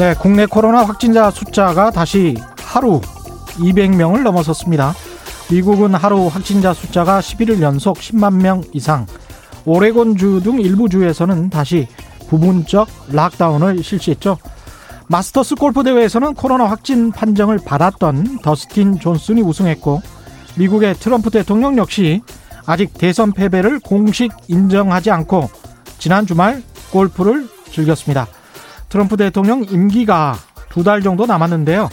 네, 국내 코로나 확진자 숫자가 다시 하루 200명을 넘어섰습니다. 미국은 하루 확진자 숫자가 11일 연속 10만 명 이상, 오레곤주 등 일부 주에서는 다시 부분적 락다운을 실시했죠. 마스터스 골프 대회에서는 코로나 확진 판정을 받았던 더스틴 존슨이 우승했고 미국의 트럼프 대통령 역시 아직 대선 패배를 공식 인정하지 않고 지난 주말 골프를 즐겼습니다. 트럼프 대통령 임기가 두 달 정도 남았는데요.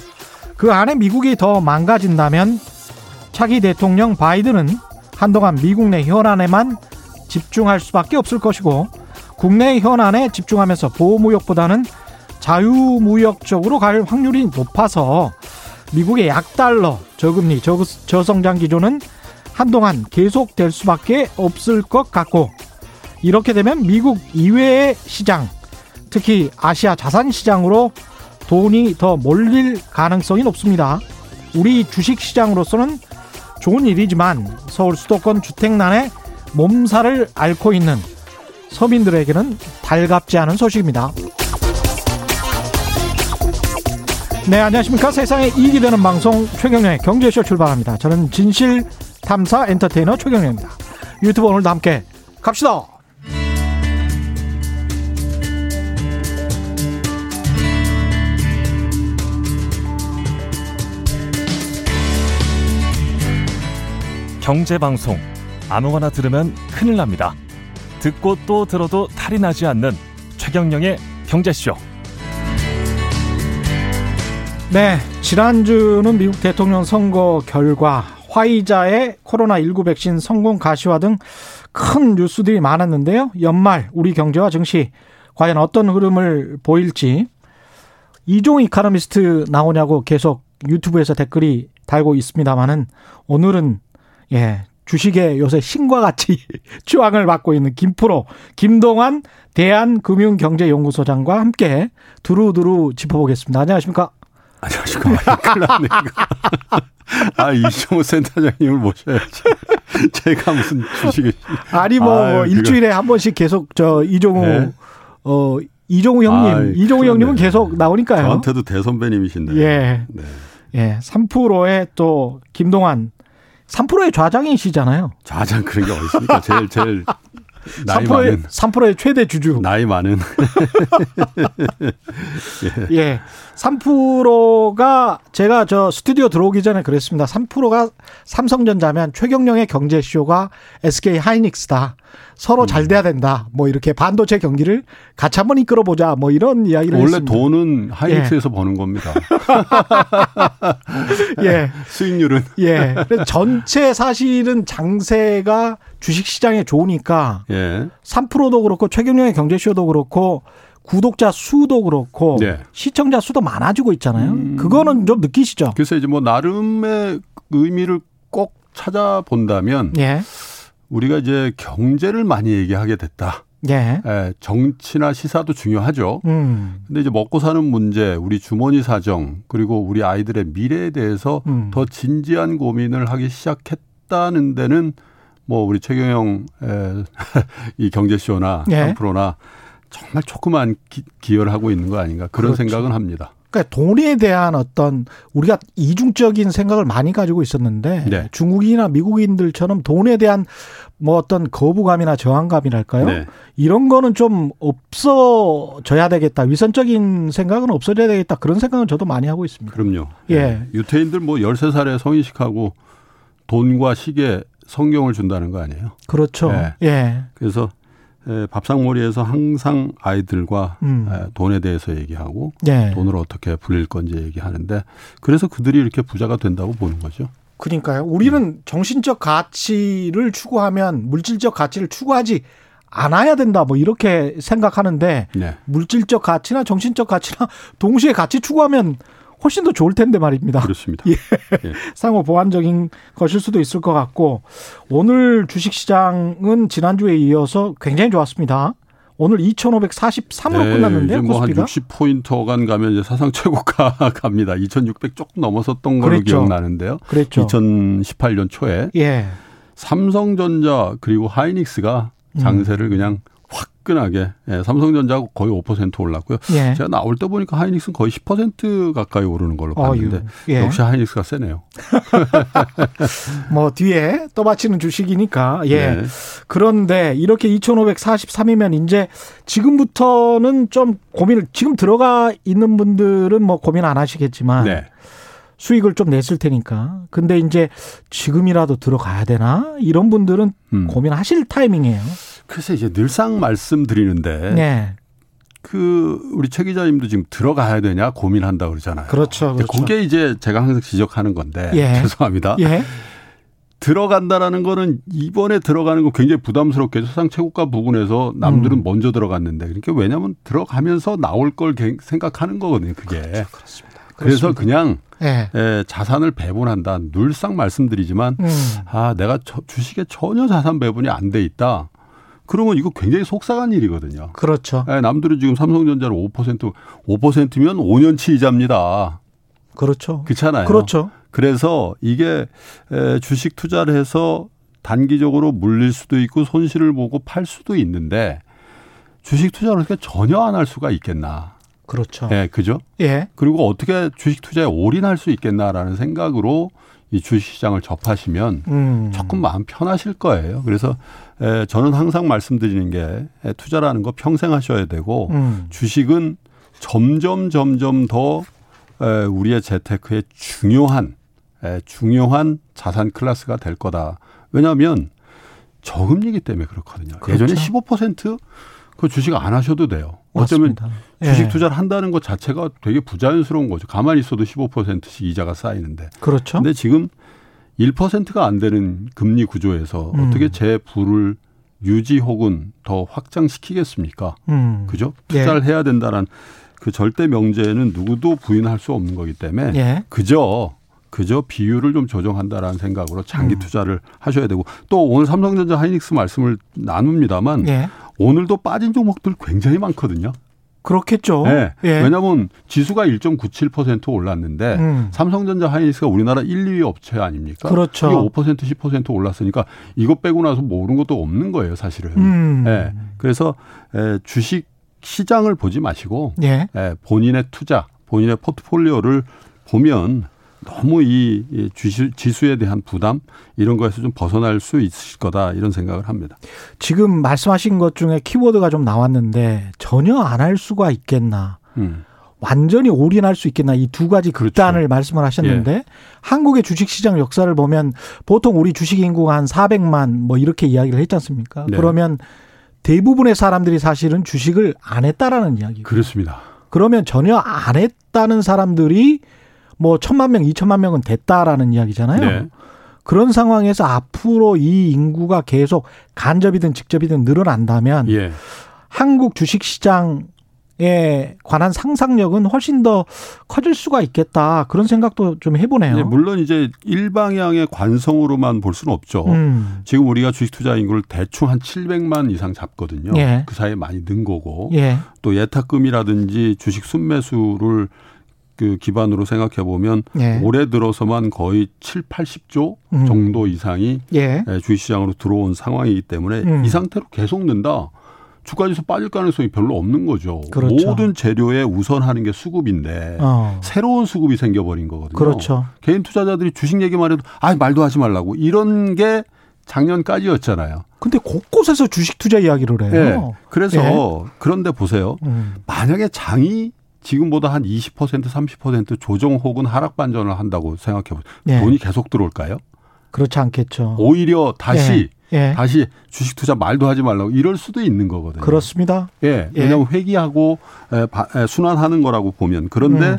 그 안에 미국이 더 망가진다면 차기 대통령 바이든은 한동안 미국 내 현안에만 집중할 수밖에 없을 것이고 국내 현안에 집중하면서 보호무역보다는 자유무역 적으로 갈 확률이 높아서 미국의 약달러 저금리 저성장 기조는 한동안 계속될 수밖에 없을 것 같고 이렇게 되면 미국 이외의 시장 특히 아시아 자산 시장으로 돈이 더 몰릴 가능성이 높습니다. 우리 주식 시장으로서는 좋은 일이지만 서울 수도권 주택난에 몸살을 앓고 있는 서민들에게는 달갑지 않은 소식입니다. 네, 안녕하십니까. 세상에 이익이 되는 방송 최경련의 경제쇼 출발합니다. 저는 진실 탐사 엔터테이너 최경련입니다. 유튜브 오늘도 함께 갑시다. 경제 방송 아무거나 들으면 큰일 납니다. 듣고 또 들어도 탈이 나지 않는 최경령의 경제쇼. 네, 지난주는 미국 대통령 선거 결과 화이자의 코로나19 백신 성공 가시화 등 큰 뉴스들이 많았는데요. 연말 우리 경제와 증시 과연 어떤 흐름을 보일지 이종 이카노미스트 나오냐고 계속 유튜브에서 댓글이 달고 있습니다만은 오늘은 예, 주식의 요새 신과 같이 추앙을 받고 있는 김프로, 김동환 대한금융경제연구소장과 함께 두루두루 짚어보겠습니다. 안녕하십니까? 안녕하십니까. 큰일 났네, 아, 이종호 센터장님을 모셔야지. 제가 무슨 주식을. 아니, 뭐, 아유, 일주일에 한 번씩 계속 저 이종호, 네? 어, 이종우 형님, 아이, 이종우 형님은 계속 나오니까요. 저한테도 대선배님이신데. 예. 네. 예. 3%의 또 김동환 3%의 좌장이시잖아요. 좌장 그런 게 어디 있습니까? 제일 제일 나이 3%의, 많은 3%의 최대 주주. 나이 많은. 예. 예. 3%가 제가 저 스튜디오 들어오기 전에 그랬습니다. 3%가 삼성전자면 최경령의 경제쇼가 SK 하이닉스다. 서로 음. 잘 돼야 된다. 뭐 이렇게 반도체 경기를 같이 한번 이끌어 보자. 뭐 이런 이야기를 원래 했습니다. 돈은 하이닉스에서 예. 버는 겁니다. 예. 수익률은 예. 전체 사실은 장세가 주식 시장에 좋으니까 예. 3%도 그렇고 최경영의 경제쇼도 그렇고 구독자 수도 그렇고 네. 시청자 수도 많아지고 있잖아요. 음. 그거는 좀 느끼시죠? 그래서 이제 뭐 나름의 의미를 꼭 찾아본다면 예. 우리가 이제 경제를 많이 얘기하게 됐다. 예. 예 정치나 시사도 중요하죠. 음. 근데 이제 먹고 사는 문제, 우리 주머니 사정, 그리고 우리 아이들의 미래에 대해서 음. 더 진지한 고민을 하기 시작했다는 데는 뭐 우리 최경영 에, 이 경제쇼나 예. 3프로나 정말 조그만 기, 기여를 하고 있는 거 아닌가 그런 그렇죠. 생각은 합니다. 그러니까 돈에 대한 어떤 우리가 이중적인 생각을 많이 가지고 있었는데 네. 중국인이나 미국인들처럼 돈에 대한 뭐 어떤 거부감이나 저항감이랄까요? 네. 이런 거는 좀 없어져야 되겠다. 위선적인 생각은 없어져야 되겠다. 그런 생각은 저도 많이 하고 있습니다. 그럼요. 예. 네. 유태인들 뭐 13살에 성인식하고 돈과 시계 성경을 준다는 거 아니에요? 그렇죠. 예. 예. 그래서 밥상머리에서 항상 아이들과 음. 돈에 대해서 얘기하고 예. 돈을 어떻게 불릴 건지 얘기하는데 그래서 그들이 이렇게 부자가 된다고 보는 거죠. 그러니까요. 우리는 음. 정신적 가치를 추구하면 물질적 가치를 추구하지 않아야 된다 뭐 이렇게 생각하는데 네. 물질적 가치나 정신적 가치나 동시에 같이 추구하면 훨씬 더 좋을 텐데 말입니다. 그렇습니다. 예. 예. 상호 보완적인 것일 수도 있을 것 같고 오늘 주식 시장은 지난주에 이어서 굉장히 좋았습니다. 오늘 2,543으로 네, 끝났는데요. 뭐한 60포인트 간 가면 이제 사상 최고가 갑니다. 2,600 조금 넘어섰던 걸로 그랬죠. 기억나는데요. 그랬죠. 2018년 초에 예. 삼성전자 그리고 하이닉스가 장세를 음. 그냥 확 화끈하게 예, 삼성전자 거의 5% 올랐고요. 예. 제가 나올 때 보니까 하이닉스는 거의 10% 가까이 오르는 걸로 봤는데 예. 역시 하이닉스가 세네요. 뭐 뒤에 떠받치는 주식이니까 예. 네. 그런데 이렇게 2,543이면 이제 지금부터는 좀 고민을 지금 들어가 있는 분들은 뭐 고민 안 하시겠지만 네. 수익을 좀 냈을 테니까. 근데 이제 지금이라도 들어가야 되나? 이런 분들은 음. 고민하실 타이밍이에요. 그래서 이제 늘상 말씀드리는데 네. 그 우리 최 기자님도 지금 들어가야 되냐 고민한다 그러잖아요. 그렇죠. 그렇죠. 그게 이제 제가 항상 지적하는 건데 예. 죄송합니다. 예. 들어간다라는 거는 이번에 들어가는 거 굉장히 부담스럽게 소상 최고가 부분에서 남들은 음. 먼저 들어갔는데 그러니까 왜냐하면 들어가면서 나올 걸 생각하는 거거든요. 그게. 그렇죠. 그렇습니다. 그래서 그냥 예. 예, 자산을 배분한다. 늘상 말씀드리지만 음. 아 내가 주식에 전혀 자산 배분이 안 돼 있다. 그러면 이거 굉장히 속상한 일이거든요. 그렇죠. 예, 남들은 지금 삼성전자를 5% 5%면 5년치 이자입니다. 그렇죠. 그렇잖아요. 그렇죠. 그래서 이게 주식 투자를 해서 단기적으로 물릴 수도 있고 손실을 보고 팔 수도 있는데 주식 투자를 그렇게 전혀 안 할 수가 있겠나. 그렇죠. 예, 그죠? 예. 그리고 어떻게 주식 투자에 올인할 수 있겠나라는 생각으로 이 주식 시장을 접하시면 음. 조금 마음 편하실 거예요. 그래서 에, 저는 항상 말씀드리는 게 에, 투자라는 거 평생 하셔야 되고 음. 주식은 점점 점점 더 에, 우리의 재테크의 중요한 에, 중요한 자산 클래스가 될 거다. 왜냐하면 저금리기 때문에 그렇거든요. 그렇죠. 예전에 15%그 주식 안 하셔도 돼요. 어쩌면 주식 예. 투자를 한다는 것 자체가 되게 부자연스러운 거죠. 가만히 있어도 15%씩 이자가 쌓이는데. 그렇죠. 근데 지금 1%가 안 되는 금리 구조에서 음. 어떻게 제 부를 유지 혹은 더 확장시키겠습니까? 음. 그죠? 투자를 예. 해야 된다는 그 절대 명제는 누구도 부인할 수 없는 거기 때문에 예. 그저 그저 비율을 좀 조정한다라는 생각으로 장기 음. 투자를 하셔야 되고 또 오늘 삼성전자 하이닉스 말씀을 나눕니다만 예. 오늘도 빠진 종목들 굉장히 많거든요. 그렇겠죠. 네. 예. 왜냐하면 지수가 1.97% 올랐는데 음. 삼성전자 하이닉스가 우리나라 1, 2위 업체 아닙니까? 그렇죠. 이게 5% 10% 올랐으니까 이거 빼고 나서 모르는 것도 없는 거예요, 사실은. 음. 네. 그래서 주식 시장을 보지 마시고 예. 본인의 투자, 본인의 포트폴리오를 보면 너무 이 지수, 지수 에 대한 부담 이런 거에서 좀 벗어날 수 있을 거다 이런 생각을 합니다. 지금 말씀하신 것 중에 키워드가 좀 나왔는데 전혀 안 할 수가 있겠나. 음. 완전히 올인할 수 있겠나 이 두 가지 그렇죠. 극단을 그렇죠. 말씀을 하셨는데 예. 한국의 주식 시장 역사를 보면 보통 우리 주식 인구가 한 400만 뭐 이렇게 이야기를 했지 않습니까? 네. 그러면 대부분의 사람들이 사실은 주식을 안 했다라는 이야기. 그렇습니다. 그러면 전혀 안 했다는 사람들이 뭐 천만 명, 이천만 명은 됐다라는 이야기잖아요. 네. 그런 상황에서 앞으로 이 인구가 계속 간접이든 직접이든 늘어난다면 예. 한국 주식 시장에 관한 상상력은 훨씬 더 커질 수가 있겠다 그런 생각도 좀 해보네요. 네, 물론 이제 일방향의 관성으로만 볼 수는 없죠. 음. 지금 우리가 주식 투자 인구를 대충 한 700만 이상 잡거든요. 예. 그 사이에 많이 는 거고 예. 또 예탁금이라든지 주식 순매수를 그 기반으로 생각해 보면 예. 올해 들어서만 거의 7, 80조 음. 정도 이상이 예. 예. 주식 시장으로 들어온 상황이기 때문에 음. 이 상태로 계속 는다. 주가 지수 빠질 가능성이 별로 없는 거죠. 그렇죠. 모든 재료에 우선하는 게 수급인데 어. 새로운 수급이 생겨버린 거거든요. 그렇죠. 개인 투자자들이 주식 얘기만 해도 아 말도 하지 말라고 이런 게 작년까지였잖아요. 근데 곳곳에서 주식 투자 이야기를 해요. 네. 그래서 예. 그런데 보세요. 음. 만약에 장이 지금보다 한 20% 30% 조정 혹은 하락 반전을 한다고 생각해 보세요. 예. 돈이 계속 들어올까요? 그렇지 않겠죠. 오히려 다시 예. 예. 다시 주식 투자 말도 하지 말라고 이럴 수도 있는 거거든요. 그렇습니다. 예. 예. 왜냐하면 회귀하고 순환하는 거라고 보면 그런데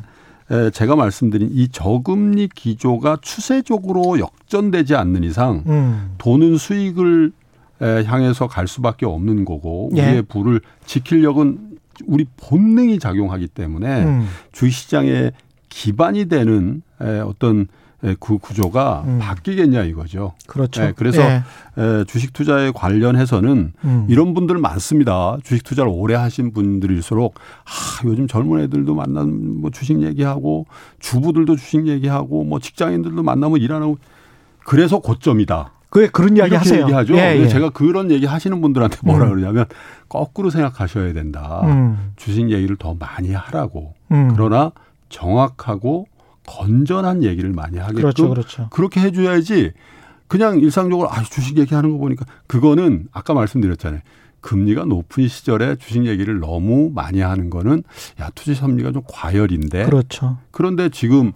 음. 제가 말씀드린 이 저금리 기조가 추세적으로 역전되지 않는 이상 음. 돈은 수익을 향해서 갈 수밖에 없는 거고 예. 우리의 부를 지키려는 우리 본능이 작용하기 때문에 음. 주식 시장의 기반이 되는 어떤 그 구조가 음. 바뀌겠냐 이거죠. 그렇죠. 네, 그래서 예. 주식 투자에 관련해서는 음. 이런 분들 많습니다. 주식 투자를 오래 하신 분들일수록 아, 요즘 젊은 애들도 만나면 뭐 주식 얘기하고 주부들도 주식 얘기하고 뭐 직장인들도 만나면 일하는 그래서 고점이다. 그 그런 이야기 하세요. 얘기하죠. 예, 예. 제가 그런 얘기 하시는 분들한테 뭐라 음. 그러냐면 거꾸로 생각하셔야 된다. 음. 주식 얘기를 더 많이 하라고. 음. 그러나 정확하고 건전한 얘기를 많이 하게끔 그렇죠, 그렇죠. 그렇게 해줘야지 그냥 일상적으로 아 주식 얘기하는 거 보니까 그거는 아까 말씀드렸잖아요. 금리가 높은 시절에 주식 얘기를 너무 많이 하는 거는 야 투자 심리가 좀 과열인데. 그렇죠. 그런데 지금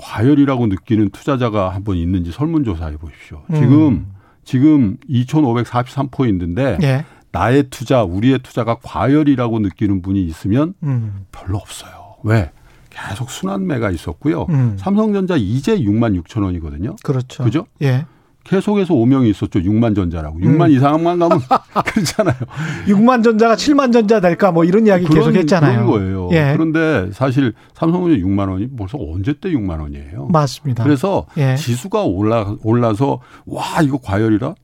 과열이라고 느끼는 투자자가 한 번 있는지 설문조사해 보십시오. 지금 음. 지금 2,543포인트인데 예. 나의 투자, 우리의 투자가 과열이라고 느끼는 분이 있으면 음. 별로 없어요. 왜? 계속 순환매가 있었고요. 음. 삼성전자 이제 6만 6천 원이거든요. 그렇죠. 그죠? 예. 계속해서 오명이 있었죠. 6만 전자라고. 6만 음. 이상만 가면 그렇잖아요. 6만 전자가 7만 전자 될까 뭐 이런 이야기 계속 했잖아요. 그런 거예요. 예. 그런데 사실 삼성전자 6만 원이 벌써 언제 때 6만 원이에요. 맞습니다. 그래서 예. 지수가 올라 올라서 와 이거 과열이라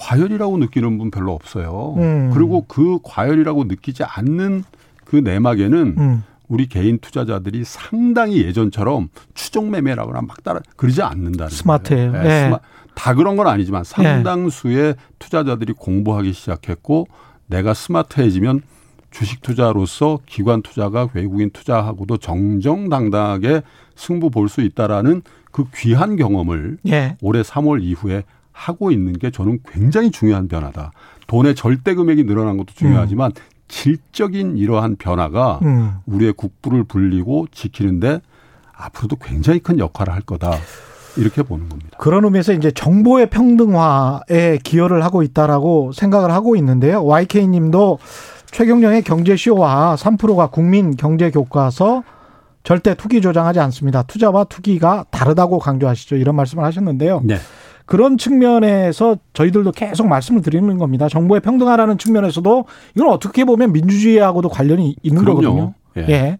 과열이라고 느끼는 분 별로 없어요. 음. 그리고 그 과열이라고 느끼지 않는 그 내막에는 음. 우리 개인 투자자들이 상당히 예전처럼 추종 매매라거나 막 따라 그러지 않는다는 스마트예요. 네, 네. 스마, 다 그런 건 아니지만 상당수의 네. 투자자들이 공부하기 시작했고 내가 스마트해지면 주식 투자로서 기관 투자가 외국인 투자하고도 정정당당하게 승부 볼 수 있다라는 그 귀한 경험을 예. 올해 3월 이후에 하고 있는 게 저는 굉장히 중요한 변화다. 돈의 절대 금액이 늘어난 것도 중요하지만 음. 질적인 이러한 변화가 음. 우리의 국부를 불리고 지키는데 앞으로도 굉장히 큰 역할을 할 거다. 이렇게 보는 겁니다. 그런 의미에서 이제 정보의 평등화에 기여를 하고 있다라고 생각을 하고 있는데요. YK 님도 최경령의 경제쇼와 3%가 국민 경제 교과서 절대 투기 조장하지 않습니다. 투자와 투기가 다르다고 강조하시죠. 이런 말씀을 하셨는데요. 네. 그런 측면에서 저희들도 계속 말씀을 드리는 겁니다. 정보의 평등화라는 측면에서도 이건 어떻게 보면 민주주의하고도 관련이 있는 그럼요. 거거든요. 예. 예.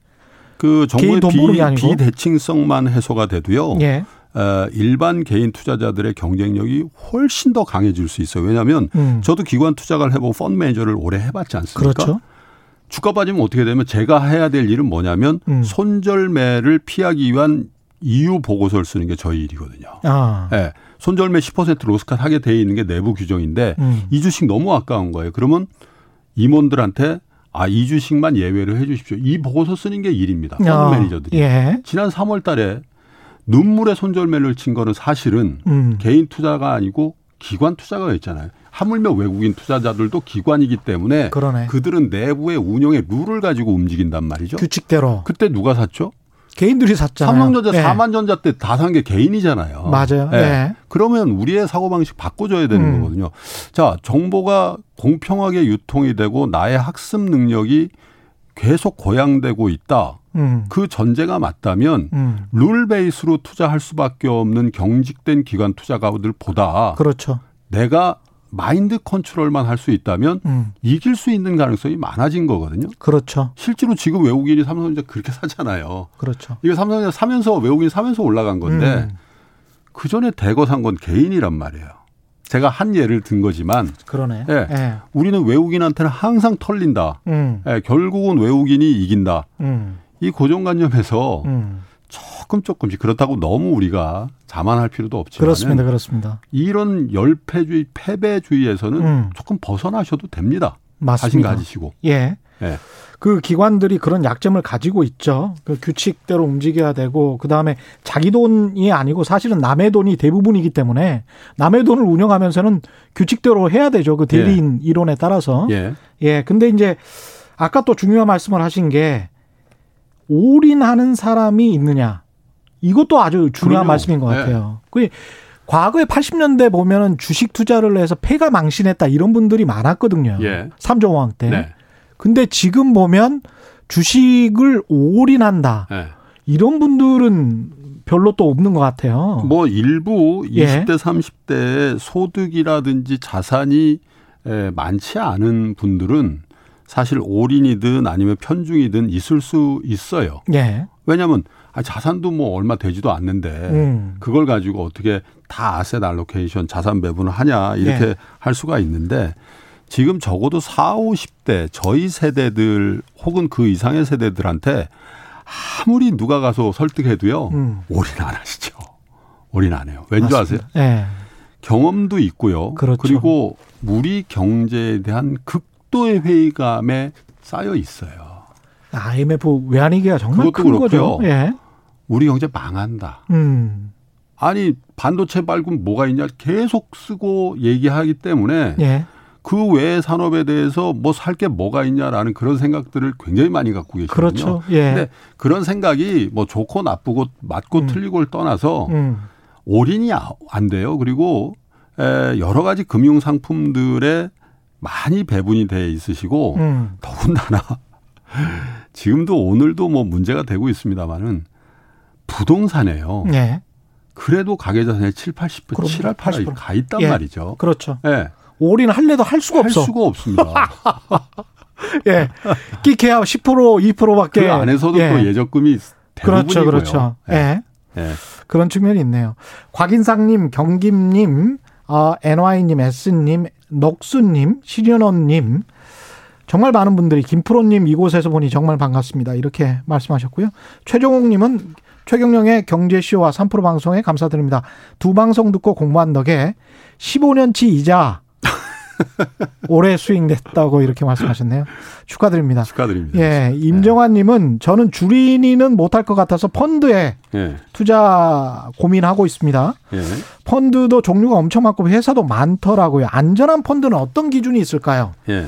그 정보의 비, 비대칭성만 해소가 돼도요. 예. 어, 일반 개인 투자자들의 경쟁력이 훨씬 더 강해질 수 있어요. 왜냐하면 음. 저도 기관 투자를 해보고 펀드 매니저를 오래 해봤지 않습니까? 그렇죠. 주가 빠지면 어떻게 되면 제가 해야 될 일은 뭐냐면 음. 손절매를 피하기 위한 이유 보고서를 쓰는 게 저희 일이거든요. 아. 네. 손절매 10% 로스컷 하게 돼 있는 게 내부 규정인데 음. 이 주식 너무 아까운 거예요. 그러면 임원들한테 아, 이 주식만 예외를 해 주십시오. 이 보고서 쓰는 게 일입니다. 펀드 아, 매니저들이. 예. 지난 3월 달에 눈물의 손절매를 친 거는 사실은 음. 개인 투자가 아니고 기관 투자가 있잖아요. 하물며 외국인 투자자들도 기관이기 때문에 그러네. 그들은 내부의 운영의 룰을 가지고 움직인단 말이죠. 규칙대로. 그때 누가 샀죠? 개인들이 샀잖아요. 삼성전자 네. 4만 전자 때 다 산 게 개인이잖아요. 맞아요. 네. 네. 그러면 우리의 사고방식 바꿔줘야 되는 음. 거거든요. 자, 정보가 공평하게 유통이 되고 나의 학습 능력이 계속 고양되고 있다. 음. 그 전제가 맞다면 음. 룰 베이스로 투자할 수밖에 없는 경직된 기관 투자가들보다 그렇죠. 내가 마인드 컨트롤만 할 수 있다면 음. 이길 수 있는 가능성이 많아진 거거든요. 그렇죠. 실제로 지금 외국인이 삼성전자 그렇게 사잖아요. 그렇죠. 이게 삼성전자 사면서 외국인 사면서 올라간 건데 음. 그 전에 대거 산 건 개인이란 말이에요. 제가 한 예를 든 거지만 그러네. 예, 예. 우리는 외국인한테는 항상 털린다. 음. 예, 결국은 외국인이 이긴다. 음. 이 고정관념에서 음. 조금 조금씩 그렇다고 너무 우리가 자만할 필요도 없지만 그렇습니다, 그렇습니다. 이런 열패주의, 패배주의에서는 음. 조금 벗어나셔도 됩니다. 맞습니다. 자신 가지시고. 예. 예. 그 기관들이 그런 약점을 가지고 있죠. 그 규칙대로 움직여야 되고 그 다음에 자기 돈이 아니고 사실은 남의 돈이 대부분이기 때문에 남의 돈을 운영하면서는 규칙대로 해야 되죠. 그 대리인 예. 이론에 따라서. 예. 예. 근데 이제 아까 또 중요한 말씀을 하신 게 올인하는 사람이 있느냐. 이것도 아주 중요한 그럼요. 말씀인 것 네. 같아요. 그 과거에 80년대 보면은 주식 투자를 해서 폐가 망신했다 이런 분들이 많았거든요. 예. 3조 왕 때. 네. 근데 지금 보면 주식을 올인한다. 네. 이런 분들은 별로 또 없는 것 같아요. 뭐 일부 20대, 예. 30대 소득이라든지 자산이 많지 않은 분들은 사실 올인이든 아니면 편중이든 있을 수 있어요. 예. 왜냐하면 자산도 뭐 얼마 되지도 않는데 음. 그걸 가지고 어떻게 다 아셋 알로케이션 자산 배분을 하냐 이렇게 예. 할 수가 있는데 지금 적어도 4, 50대 저희 세대들 혹은 그 이상의 세대들한테 아무리 누가 가서 설득해도요 음. 올인 안 하시죠. 올인 안 해요. 왠지 아세요? 예. 경험도 있고요. 그렇죠. 그리고 우리 경제에 대한 극 도의 회의감에 쌓여 있어요. IMF 외환위기가 정말 큰 그렇고요. 거죠. 예. 우리 경제 망한다. 음. 아니 반도체 말고 뭐가 있냐 계속 쓰고 얘기하기 때문에 예. 그 외의 산업에 대해서 뭐 살 게 뭐가 있냐라는 그런 생각들을 굉장히 많이 갖고 계시거든요. 그렇죠. 예. 근데 그런 생각이 뭐 좋고 나쁘고 맞고 음. 틀리고를 떠나서 음. 올인이 안 돼요. 그리고 여러 가지 금융 상품들에 많이 배분이 돼 있으시고 음. 더군다나 지금도 오늘도 뭐 문제가 되고 있습니다만은 부동산에요. 네. 그래도 가계자산의 7, 80% 7할 8가 가 있단 예. 말이죠. 그렇죠. 예. 올인 할래도 할 수가 없어. 할 수가 없습니다. 예. 끼케야 10% 2%밖에 그 안에서도 예. 또 예적금이 그렇죠, 그렇죠. 예. 예. 그런 측면이 있네요. 곽인상님, 경김님, 어, NY님, S님, 넉수님, 시련원님, 정말 많은 분들이 김프로님 이곳에서 보니 정말 반갑습니다. 이렇게 말씀하셨고요. 최종욱님은 최경령의 경제쇼와 3프로 방송에 감사드립니다. 두 방송 듣고 공부한 덕에 15년치 이자 올해 수익 냈다고 이렇게 말씀하셨네요. 축하드립니다. 축하드립니다. 예, 임정환님은 저는 줄이니는 못할 것 같아서 펀드에 예. 투자 고민하고 있습니다. 예. 펀드도 종류가 엄청 많고 회사도 많더라고요. 안전한 펀드는 어떤 기준이 있을까요? 예.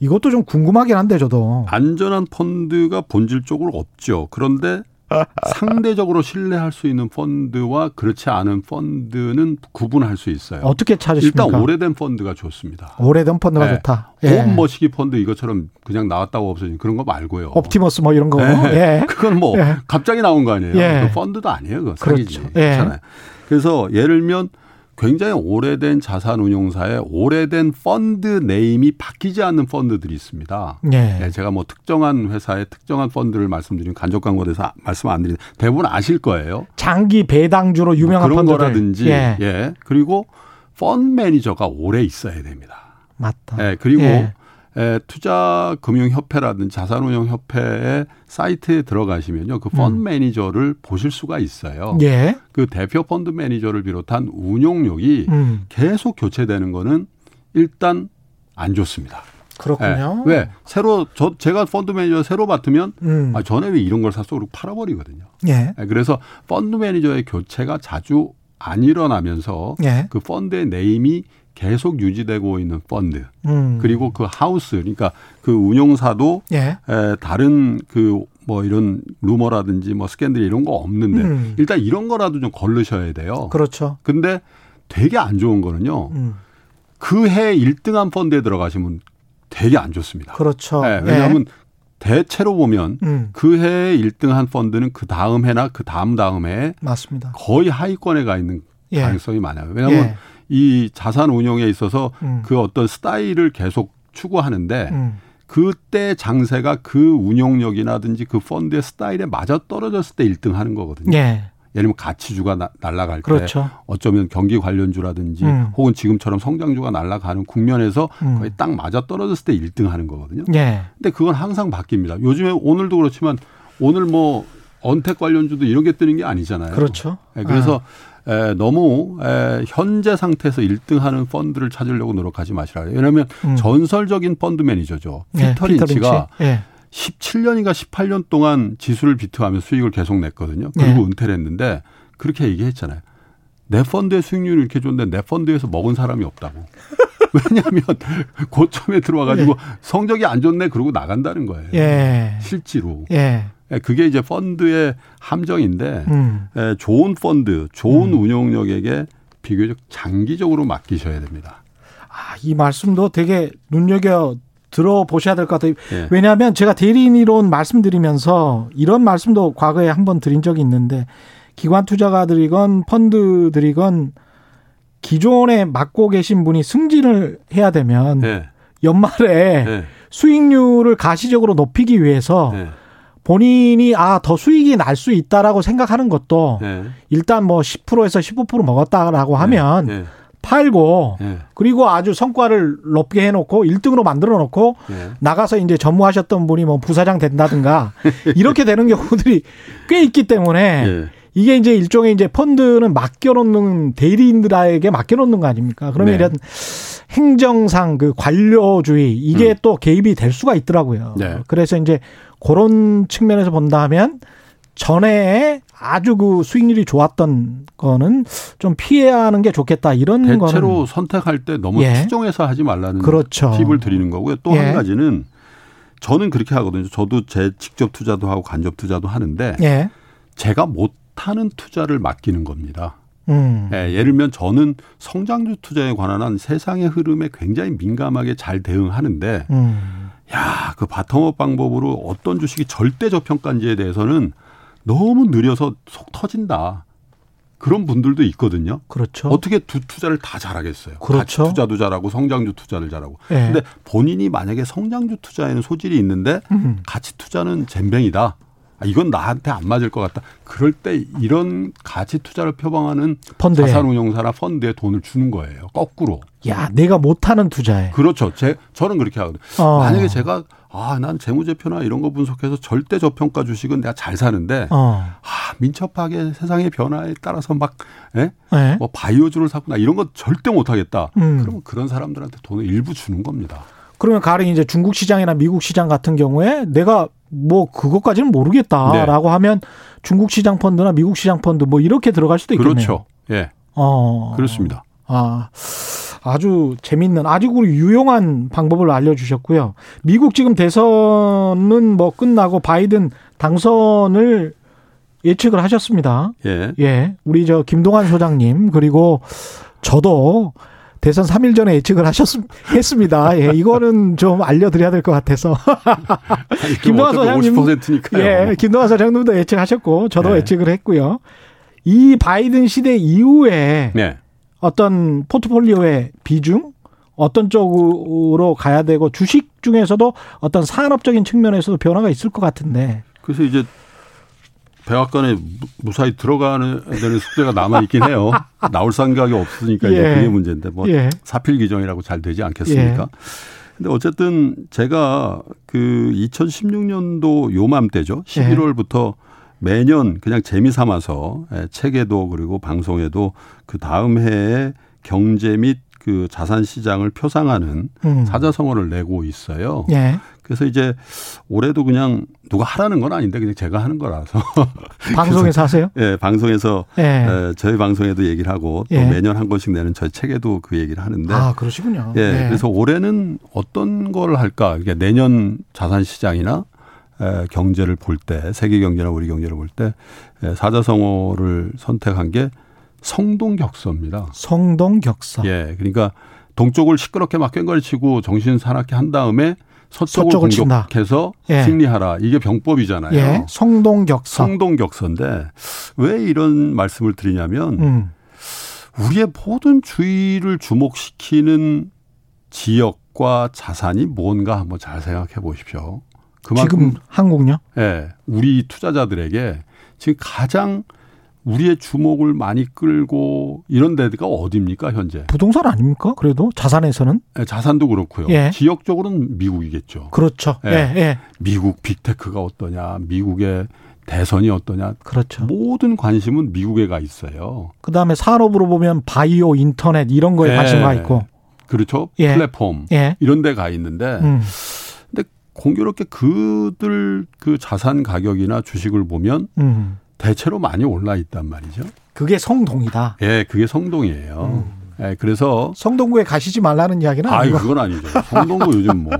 이것도 좀 궁금하긴 한데 저도 안전한 펀드가 본질적으로 없죠. 그런데 상대적으로 신뢰할 수 있는 펀드와 그렇지 않은 펀드는 구분할 수 있어요. 어떻게 찾으십니까? 일단 오래된 펀드가 좋습니다. 오래된 펀드가 네. 좋다. 예. 홈 머시기 펀드 이것처럼 그냥 나왔다고 없어진 그런 거 말고요. 옵티머스 뭐 이런 거. 네. 예. 그건 뭐 예. 갑자기 나온 거 아니에요. 예. 그 펀드도 아니에요. 그 사기지. 그렇죠. 예. 그렇잖아요. 그래서 예를 들면 굉장히 오래된 자산 운용사의 오래된 펀드 name이 바뀌지 않는 펀드들이 있습니다. 네. 네, 제가 뭐 특정한 회사의 특정한 펀드를 말씀드리면 간접 광고에서 말씀 안 드리는 대부분 아실 거예요. 장기 배당주로 유명한 뭐 그런 펀드들. 거라든지 예. 예. 그리고 펀드 매니저가 오래 있어야 됩니다. 맞다. 예. 그리고 예. 에, 투자금융협회라든지 자산운용협회의 사이트에 들어가시면요. 그 펀드 음. 매니저를 보실 수가 있어요. 예. 그 대표 펀드 매니저를 비롯한 운용역이 음. 계속 교체되는 거는 일단 안 좋습니다. 그렇군요. 네. 왜 새로 저 제가 펀드 매니저 새로 맡으면 음. 아 전에 왜 이런 걸 샀어 그리고 팔아버리거든요. 예. 네. 그래서 펀드 매니저의 교체가 자주 안 일어나면서 예. 그 펀드의 name이 계속 유지되고 있는 펀드 음. 그리고 그 하우스 그러니까 그 운용사도 예. 에, 다른 그 뭐 이런 루머라든지 뭐 스캔들 이런 거 없는데 음. 일단 이런 거라도 좀 걸르셔야 돼요. 그렇죠. 근데 되게 안 좋은 거는요. 음. 그해 1등한 펀드에 들어가시면 되게 안 좋습니다. 그렇죠. 네, 왜냐하면 예. 대체로 보면 음. 그해 1등한 펀드는 그 다음 해나 그 다음 다음 해에 맞습니다. 거의 하위권에 가 있는 예. 가능성이 많아요. 왜냐하면 예. 이 자산 운용에 있어서 음. 그 어떤 스타일을 계속 추구하는데 음. 그때 장세가 그 운용력이라든지 그 펀드의 스타일에 맞아 떨어졌을 때 1등 하는 거거든요. 예. 예를 들면 가치주가 나, 날아갈 그렇죠. 때 어쩌면 경기 관련주라든지 음. 혹은 지금처럼 성장주가 날아가는 국면에서 음. 거의 딱 맞아 떨어졌을 때 1등 하는 거거든요. 예. 근데 그건 항상 바뀝니다. 요즘에 오늘도 그렇지만 오늘 뭐 언택 관련주도 이런 게 뜨는 게 아니잖아요. 그렇죠. 네, 그래서 아. 에, 너무 에, 현재 상태에서 1등하는 펀드를 찾으려고 노력하지 마시라. 왜냐하면 음. 전설적인 펀드 매니저죠. 네, 피터 린치가 네. 17년인가 18년 동안 지수를 비트하며 수익을 계속 냈거든요. 그리고 네. 은퇴를 했는데 그렇게 얘기했잖아요. 내 펀드의 수익률이 이렇게 좋은데 내 펀드에서 먹은 사람이 없다고. 왜냐하면 고점에 들어와가지고 예. 성적이 안 좋네 그러고 나간다는 거예요. 예. 실제로. 예. 예, 그게 이제 펀드의 함정인데 음. 예, 좋은 펀드, 좋은 음. 운용력에게 비교적 장기적으로 맡기셔야 됩니다. 아, 이 말씀도 되게 눈여겨 들어보셔야 될 것 같아요. 예. 왜냐하면 제가 대리인 이론 말씀드리면서 이런 말씀도 과거에 한번 드린 적이 있는데 기관 투자가들이건 펀드들이건 기존에 맡고 계신 분이 승진을 해야 되면 예. 연말에 예. 수익률을 가시적으로 높이기 위해서 예. 본인이 아 더 수익이 날 수 있다라고 생각하는 것도 네. 일단 뭐 10%에서 15% 먹었다라고 하면 네. 네. 팔고 네. 그리고 아주 성과를 높게 해놓고 1등으로 만들어 놓고 네. 나가서 이제 전무하셨던 분이 뭐 부사장 된다든가 이렇게 되는 경우들이 꽤 있기 때문에 네. 이게 이제 일종의 이제 펀드는 맡겨놓는 대리인들에게 맡겨놓는 거 아닙니까? 그러면 네. 이런 행정상 그 관료주의 이게 음. 또 개입이 될 수가 있더라고요. 네. 그래서 이제 그런 측면에서 본다면 전에 아주 그 수익률이 좋았던 거는 좀 피해야 하는 게 좋겠다 이런 대체로 거는 대체로 선택할 때 너무 예. 추종해서 하지 말라는 그렇죠. 팁을 드리는 거고요. 또한 예. 가지는 저는 그렇게 하거든요. 저도 제 직접 투자도 하고 간접 투자도 하는데 예. 제가 못하는 투자를 맡기는 겁니다. 음. 예, 예를 들면 저는 성장주 투자에 관한 한 세상의 흐름에 굉장히 민감하게 잘 대응하는데 음. 야, 그 바텀업 방법으로 어떤 주식이 절대 저평가인지에 대해서는 너무 느려서 속 터진다. 그런 분들도 있거든요. 그렇죠. 어떻게 두 투자를 다 잘하겠어요. 그렇죠. 투자도 잘하고 성장주 투자를 잘하고. 네. 근데 본인이 만약에 성장주 투자에는 소질이 있는데 음. 가치 투자는 잼뱅이다. 아, 이건 나한테 안 맞을 것 같다. 그럴 때 이런 가치 투자를 표방하는 펀드에. 자산운용사나 펀드에 돈을 주는 거예요. 거꾸로. 야, 내가 못하는 투자에. 그렇죠. 제 저는 그렇게 하거든요. 어. 만약에 제가 아, 난 재무제표나 이런 거 분석해서 절대 저평가 주식은 내가 잘 사는데, 어. 아, 민첩하게 세상의 변화에 따라서 막, 예? 네? 뭐 바이오주를 사거나 이런 거 절대 못 하겠다. 음. 그러면 그런 사람들한테 돈을 일부 주는 겁니다. 그러면 가령 이제 중국 시장이나 미국 시장 같은 경우에 내가 뭐 그것까지는 모르겠다라고 네. 하면 중국 시장 펀드나 미국 시장 펀드 뭐 이렇게 들어갈 수도 있겠네요. 그렇죠. 예. 어. 그렇습니다. 아. 아주 재밌는 아주 유용한 방법을 알려주셨고요. 미국 지금 대선은 뭐 끝나고 바이든 당선을 예측을 하셨습니다. 예. 예. 우리 저 김동환 소장님 그리고 저도 대선 3일 전에 예측을 하셨습니다. 예, 이거는 좀 알려드려야 될 것 같아서. 김동환 소장님. 50%니까요. 예, 김동환 소장님도 예측하셨고, 저도 네. 예측을 했고요. 이 바이든 시대 이후에 네. 어떤 포트폴리오의 비중 어떤 쪽으로 가야 되고 주식 중에서도 어떤 산업적인 측면에서도 변화가 있을 것 같은데. 그래서 이제 백악관에 무사히 들어가는 되는 숙제가 남아 있긴 해요. 나올 생각이 없으니까 예. 이제 그게 문제인데 뭐 예. 사필 규정이라고 잘 되지 않겠습니까? 예. 근데 어쨌든 제가 그 2016년도 요맘때죠. 11월부터 매년 그냥 재미 삼아서 예, 책에도 그리고 방송에도 그 다음 해에 경제 및 그 자산 시장을 표상하는 음. 사자성어를 내고 있어요. 예. 그래서 이제 올해도 그냥 누가 하라는 건 아닌데 그냥 제가 하는 거라서 방송에서 하세요? 예, 방송에서 예. 에, 저희 방송에도 얘기를 하고 또 예. 매년 한 권씩 내는 저희 책에도 그 얘기를 하는데 아 그러시군요. 예, 예. 그래서 올해는 어떤 걸 할까? 그러니까 내년 자산 시장이나 경제를 볼 때, 세계 경제나 우리 경제를 볼 때 사자성어를 선택한 게 성동격서입니다. 성동격서. 예, 그러니까 동쪽을 시끄럽게 막 꽹과리치고 정신 사납게 한 다음에 서쪽을, 서쪽을 공격해서 예. 승리하라. 이게 병법이잖아요. 예. 성동격서. 성동격서인데 왜 이런 말씀을 드리냐면 음. 우리의 모든 주의를 주목시키는 지역과 자산이 뭔가 한번 잘 생각해 보십시오. 그만큼 지금 한국요? 예. 네, 우리 투자자들에게 지금 가장 우리의 주목을 많이 끌고 이런 데가 어디입니까 현재? 부동산 아닙니까? 그래도 자산에서는? 네, 자산도 그렇고요. 예. 지역적으로는 미국이겠죠. 그렇죠. 예. 예. 예. 미국 빅테크가 어떠냐, 미국의 대선이 어떠냐. 그렇죠. 모든 관심은 미국에 가 있어요. 그 다음에 산업으로 보면 바이오, 인터넷 이런 거에 예. 관심 가 있고. 그렇죠. 예. 플랫폼 예. 이런 데 가 있는데. 음. 공교롭게 그들 그 자산 가격이나 주식을 보면 음. 대체로 많이 올라 있단 말이죠. 그게 성동이다. 예, 그게 성동이에요. 음. 예, 그래서 성동구에 가시지 말라는 이야기는 아, 아니고. 그건 아니죠. 성동구 요즘 뭐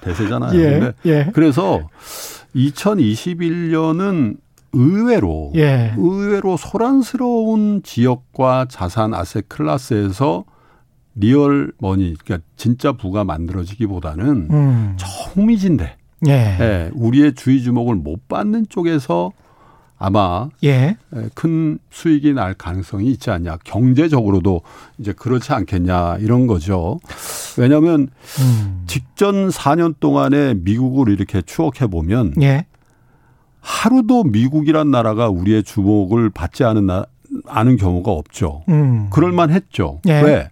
대세잖아요. 예, 예. 그래서 2021년은 의외로 예. 의외로 소란스러운 지역과 자산 asset class에서 real money 그러니까 진짜 부가 만들어지기보다는 음. 정미진데 예. 예. 우리의 주의 주목을 못 받는 쪽에서 아마 예. 예. 큰 수익이 날 가능성이 있지 않냐. 경제적으로도 이제 그렇지 않겠냐 이런 거죠. 왜냐하면 음. 직전 4년 동안에 미국을 이렇게 추억해 보면 예. 하루도 미국이란 나라가 우리의 주목을 받지 않은 나, 않은 경우가 없죠. 음. 그럴만 했죠. 예. 왜?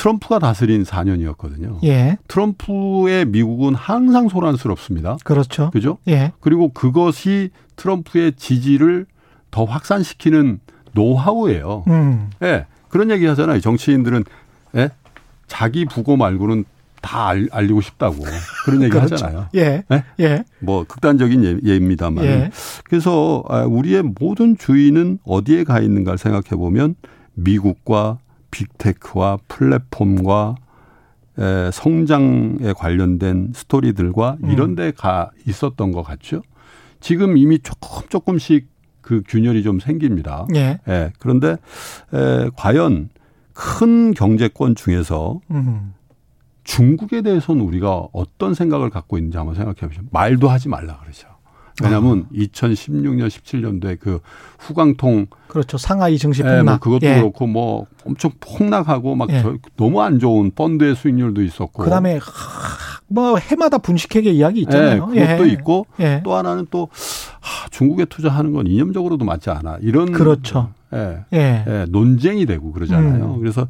트럼프가 다스린 4년이었거든요. 예. 트럼프의 미국은 항상 소란스럽습니다. 그렇죠. 그죠? 예. 그리고 그것이 트럼프의 지지를 더 확산시키는 노하우예요. 음. 예. 그런 얘기 하잖아요. 정치인들은 예? 자기 부고 말고는 다 알, 리고 싶다고 그런 얘기 그렇죠. 하잖아요. 예. 네? 예. 뭐 극단적인 예, 예입니다만. 예. 그래서 아, 우리의 모든 주의는 어디에 가 있는가를 생각해 보면 미국과 빅테크와 플랫폼과 에, 성장에 관련된 스토리들과 음. 이런 데가 있었던 것 같죠. 지금 이미 조금 조금씩 그 균열이 좀 생깁니다. 예. 예. 그런데 에, 과연 큰 경제권 중에서 음. 중국에 대해서는 우리가 어떤 생각을 갖고 있는지 한번 생각해 보시죠. 말도 하지 말라 그러죠. 왜냐하면 아. 2016년, 17년도에 그 후광통 그렇죠 상하이 증시 폭락 예, 뭐 그것도 예. 그렇고 뭐 엄청 폭락하고 막 예. 너무 안 좋은 펀드의 수익률도 있었고 그다음에 뭐 해마다 분식회계 이야기 있잖아요. 예, 그것도 예. 있고 예. 또 하나는 또 하, 중국에 투자하는 건 이념적으로도 맞지 않아 이런 그렇죠. 예, 예. 예, 논쟁이 되고 그러잖아요. 음. 그래서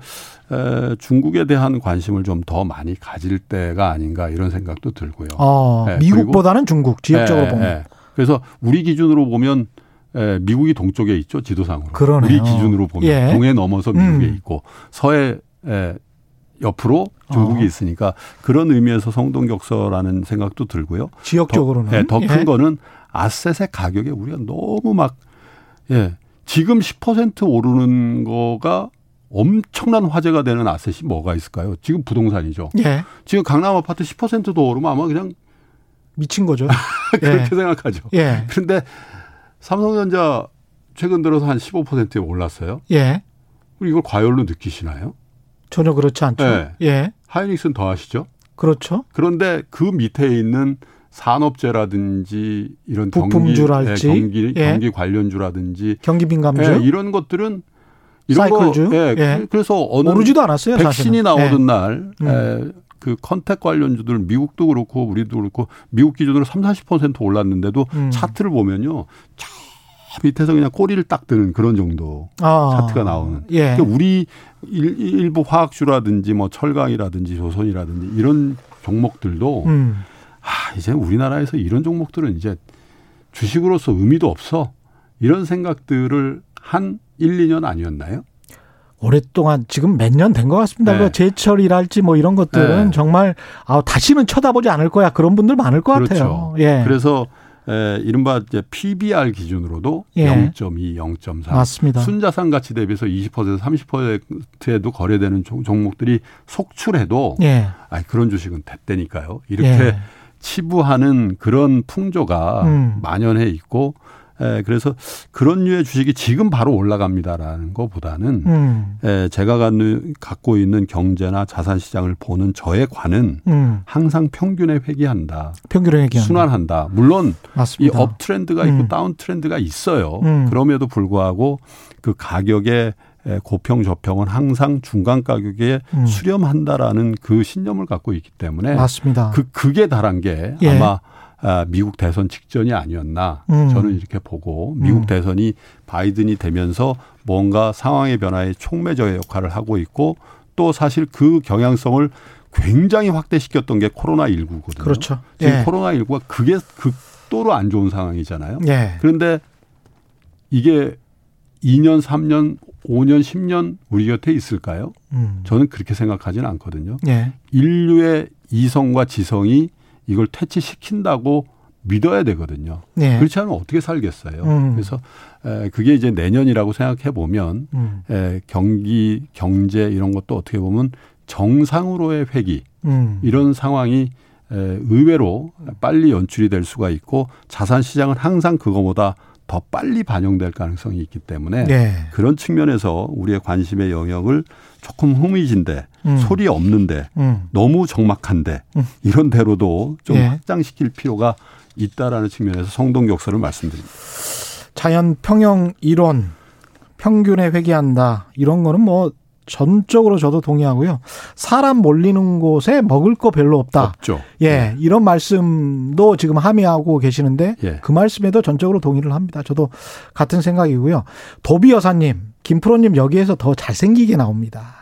에, 중국에 대한 관심을 좀 더 많이 가질 때가 아닌가 이런 생각도 들고요. 어, 예, 미국보다는 중국 지역적으로 예, 보면. 예. 그래서 우리 기준으로 보면 에, 미국이 동쪽에 있죠 지도상으로. 그러네요. 우리 기준으로 보면 예. 동해 넘어서 미국에 음. 있고 서해 에, 옆으로 중국이 어. 있으니까 그런 의미에서 성동격서라는 생각도 들고요. 지역적으로는 더, 예, 더큰 예. 거는 아셋의 가격에 우리가 너무 막 예. 지금 10% 오르는 거가 엄청난 화제가 되는 아셋이 뭐가 있을까요? 지금 부동산이죠. 예. 지금 강남 아파트 10%도 오르면 아마 그냥 미친 거죠. 그렇게 예. 생각하죠. 예. 그런데 삼성전자 최근 들어서 한 15%에 올랐어요. 예. 이걸 과열로 느끼시나요? 전혀 그렇지 않죠. 예. 예. 하이닉스는 더 하시죠? 그렇죠. 그런데 그 밑에 있는 산업재라든지 이런 부품주랄지 경기, 경기, 예. 경기 관련주라든지 경기 민감주 예, 이런 것들은 이런 사이클주 거, 예, 예. 그래서 어느 오르지도 않았어요. 백신이 사실은. 나오던 예. 날 음. 예, 그 컨택 관련주들 미국도 그렇고 우리도 그렇고 미국 기준으로 3, 40% 올랐는데도 음. 차트를 보면요. 저 밑에서 그냥 꼬리를 딱 드는 그런 정도 아. 차트가 나오는. 예. 그러니까 우리 일, 일부 화학주라든지 뭐 철강이라든지 조선이라든지 이런 종목들도 음. 아, 이제 우리나라에서 이런 종목들은 이제 주식으로서 의미도 없어. 이런 생각들을 한 1, 2년 아니었나요? 오랫동안 지금 몇 년 된 것 같습니다. 네. 그 제철이랄지 뭐 이런 것들은 네. 정말 아 다시는 쳐다보지 않을 거야 그런 분들 많을 것 그렇죠. 같아요. 예. 그래서 에, 이른바 이제 PBR 기준으로도 예. 0.2, 0.3 맞습니다. 순자산 가치 대비해서 20% 30%에도 거래되는 종목들이 속출해도 예. 아 그런 주식은 됐다니까요. 이렇게 예. 치부하는 그런 풍조가 음. 만연해 있고 에, 그래서 그런 류의 주식이 지금 바로 올라갑니다라는 것보다는 음. 에, 제가 갖고 있는 경제나 자산 시장을 보는 저의 관은 음. 항상 평균에 회귀한다. 평균에 회귀한다. 순환한다. 물론 맞습니다. 이업 트렌드가 있고 음. 다운 트렌드가 있어요. 음. 그럼에도 불구하고 그 가격의 고평 저평은 항상 중간 가격에 음. 수렴한다라는 그 신념을 갖고 있기 때문에 맞습니다. 그 그게 달한 게 예. 아마 아, 미국 대선 직전이 아니었나 음. 저는 이렇게 보고 미국 음. 대선이 바이든이 되면서 뭔가 상황의 변화에 촉매적 역할을 하고 있고 또 사실 그 경향성을 굉장히 확대시켰던 게 코로나 19거든요. 그렇죠. 지금 예. 코로나 19가 그게 극도로 안 좋은 상황이잖아요. 예. 그런데 이게 2년, 3년, 5년, 10년 우리 곁에 있을까요? 음. 저는 그렇게 생각하지는 않거든요. 예. 인류의 이성과 지성이 이걸 퇴치시킨다고 믿어야 되거든요. 예. 그렇지 않으면 어떻게 살겠어요. 음. 그래서 에, 그게 이제 내년이라고 생각해 보면 음. 에, 경기, 경제 이런 것도 어떻게 보면 정상으로의 회기 음. 이런 상황이 에, 의외로 빨리 연출이 될 수가 있고 자산 시장은 항상 그거보다 더 빨리 반영될 가능성이 있기 때문에 네. 그런 측면에서 우리의 관심의 영역을 조금 흥미진데 음. 소리 없는데 음. 너무 적막한데 음. 이런 대로도 좀 네. 확장시킬 필요가 있다라는 측면에서 성동격서를 말씀드립니다. 자연 평형 이론 평균에 회귀한다 이런 거는 뭐 전적으로 저도 동의하고요. 사람 몰리는 곳에 먹을 거 별로 없다. 없죠. 예, 네. 이런 말씀도 지금 함의하고 계시는데 예. 그 말씀에도 전적으로 동의를 합니다. 저도 같은 생각이고요. 도비 여사님, 김프로님 여기에서 더 잘생기게 나옵니다.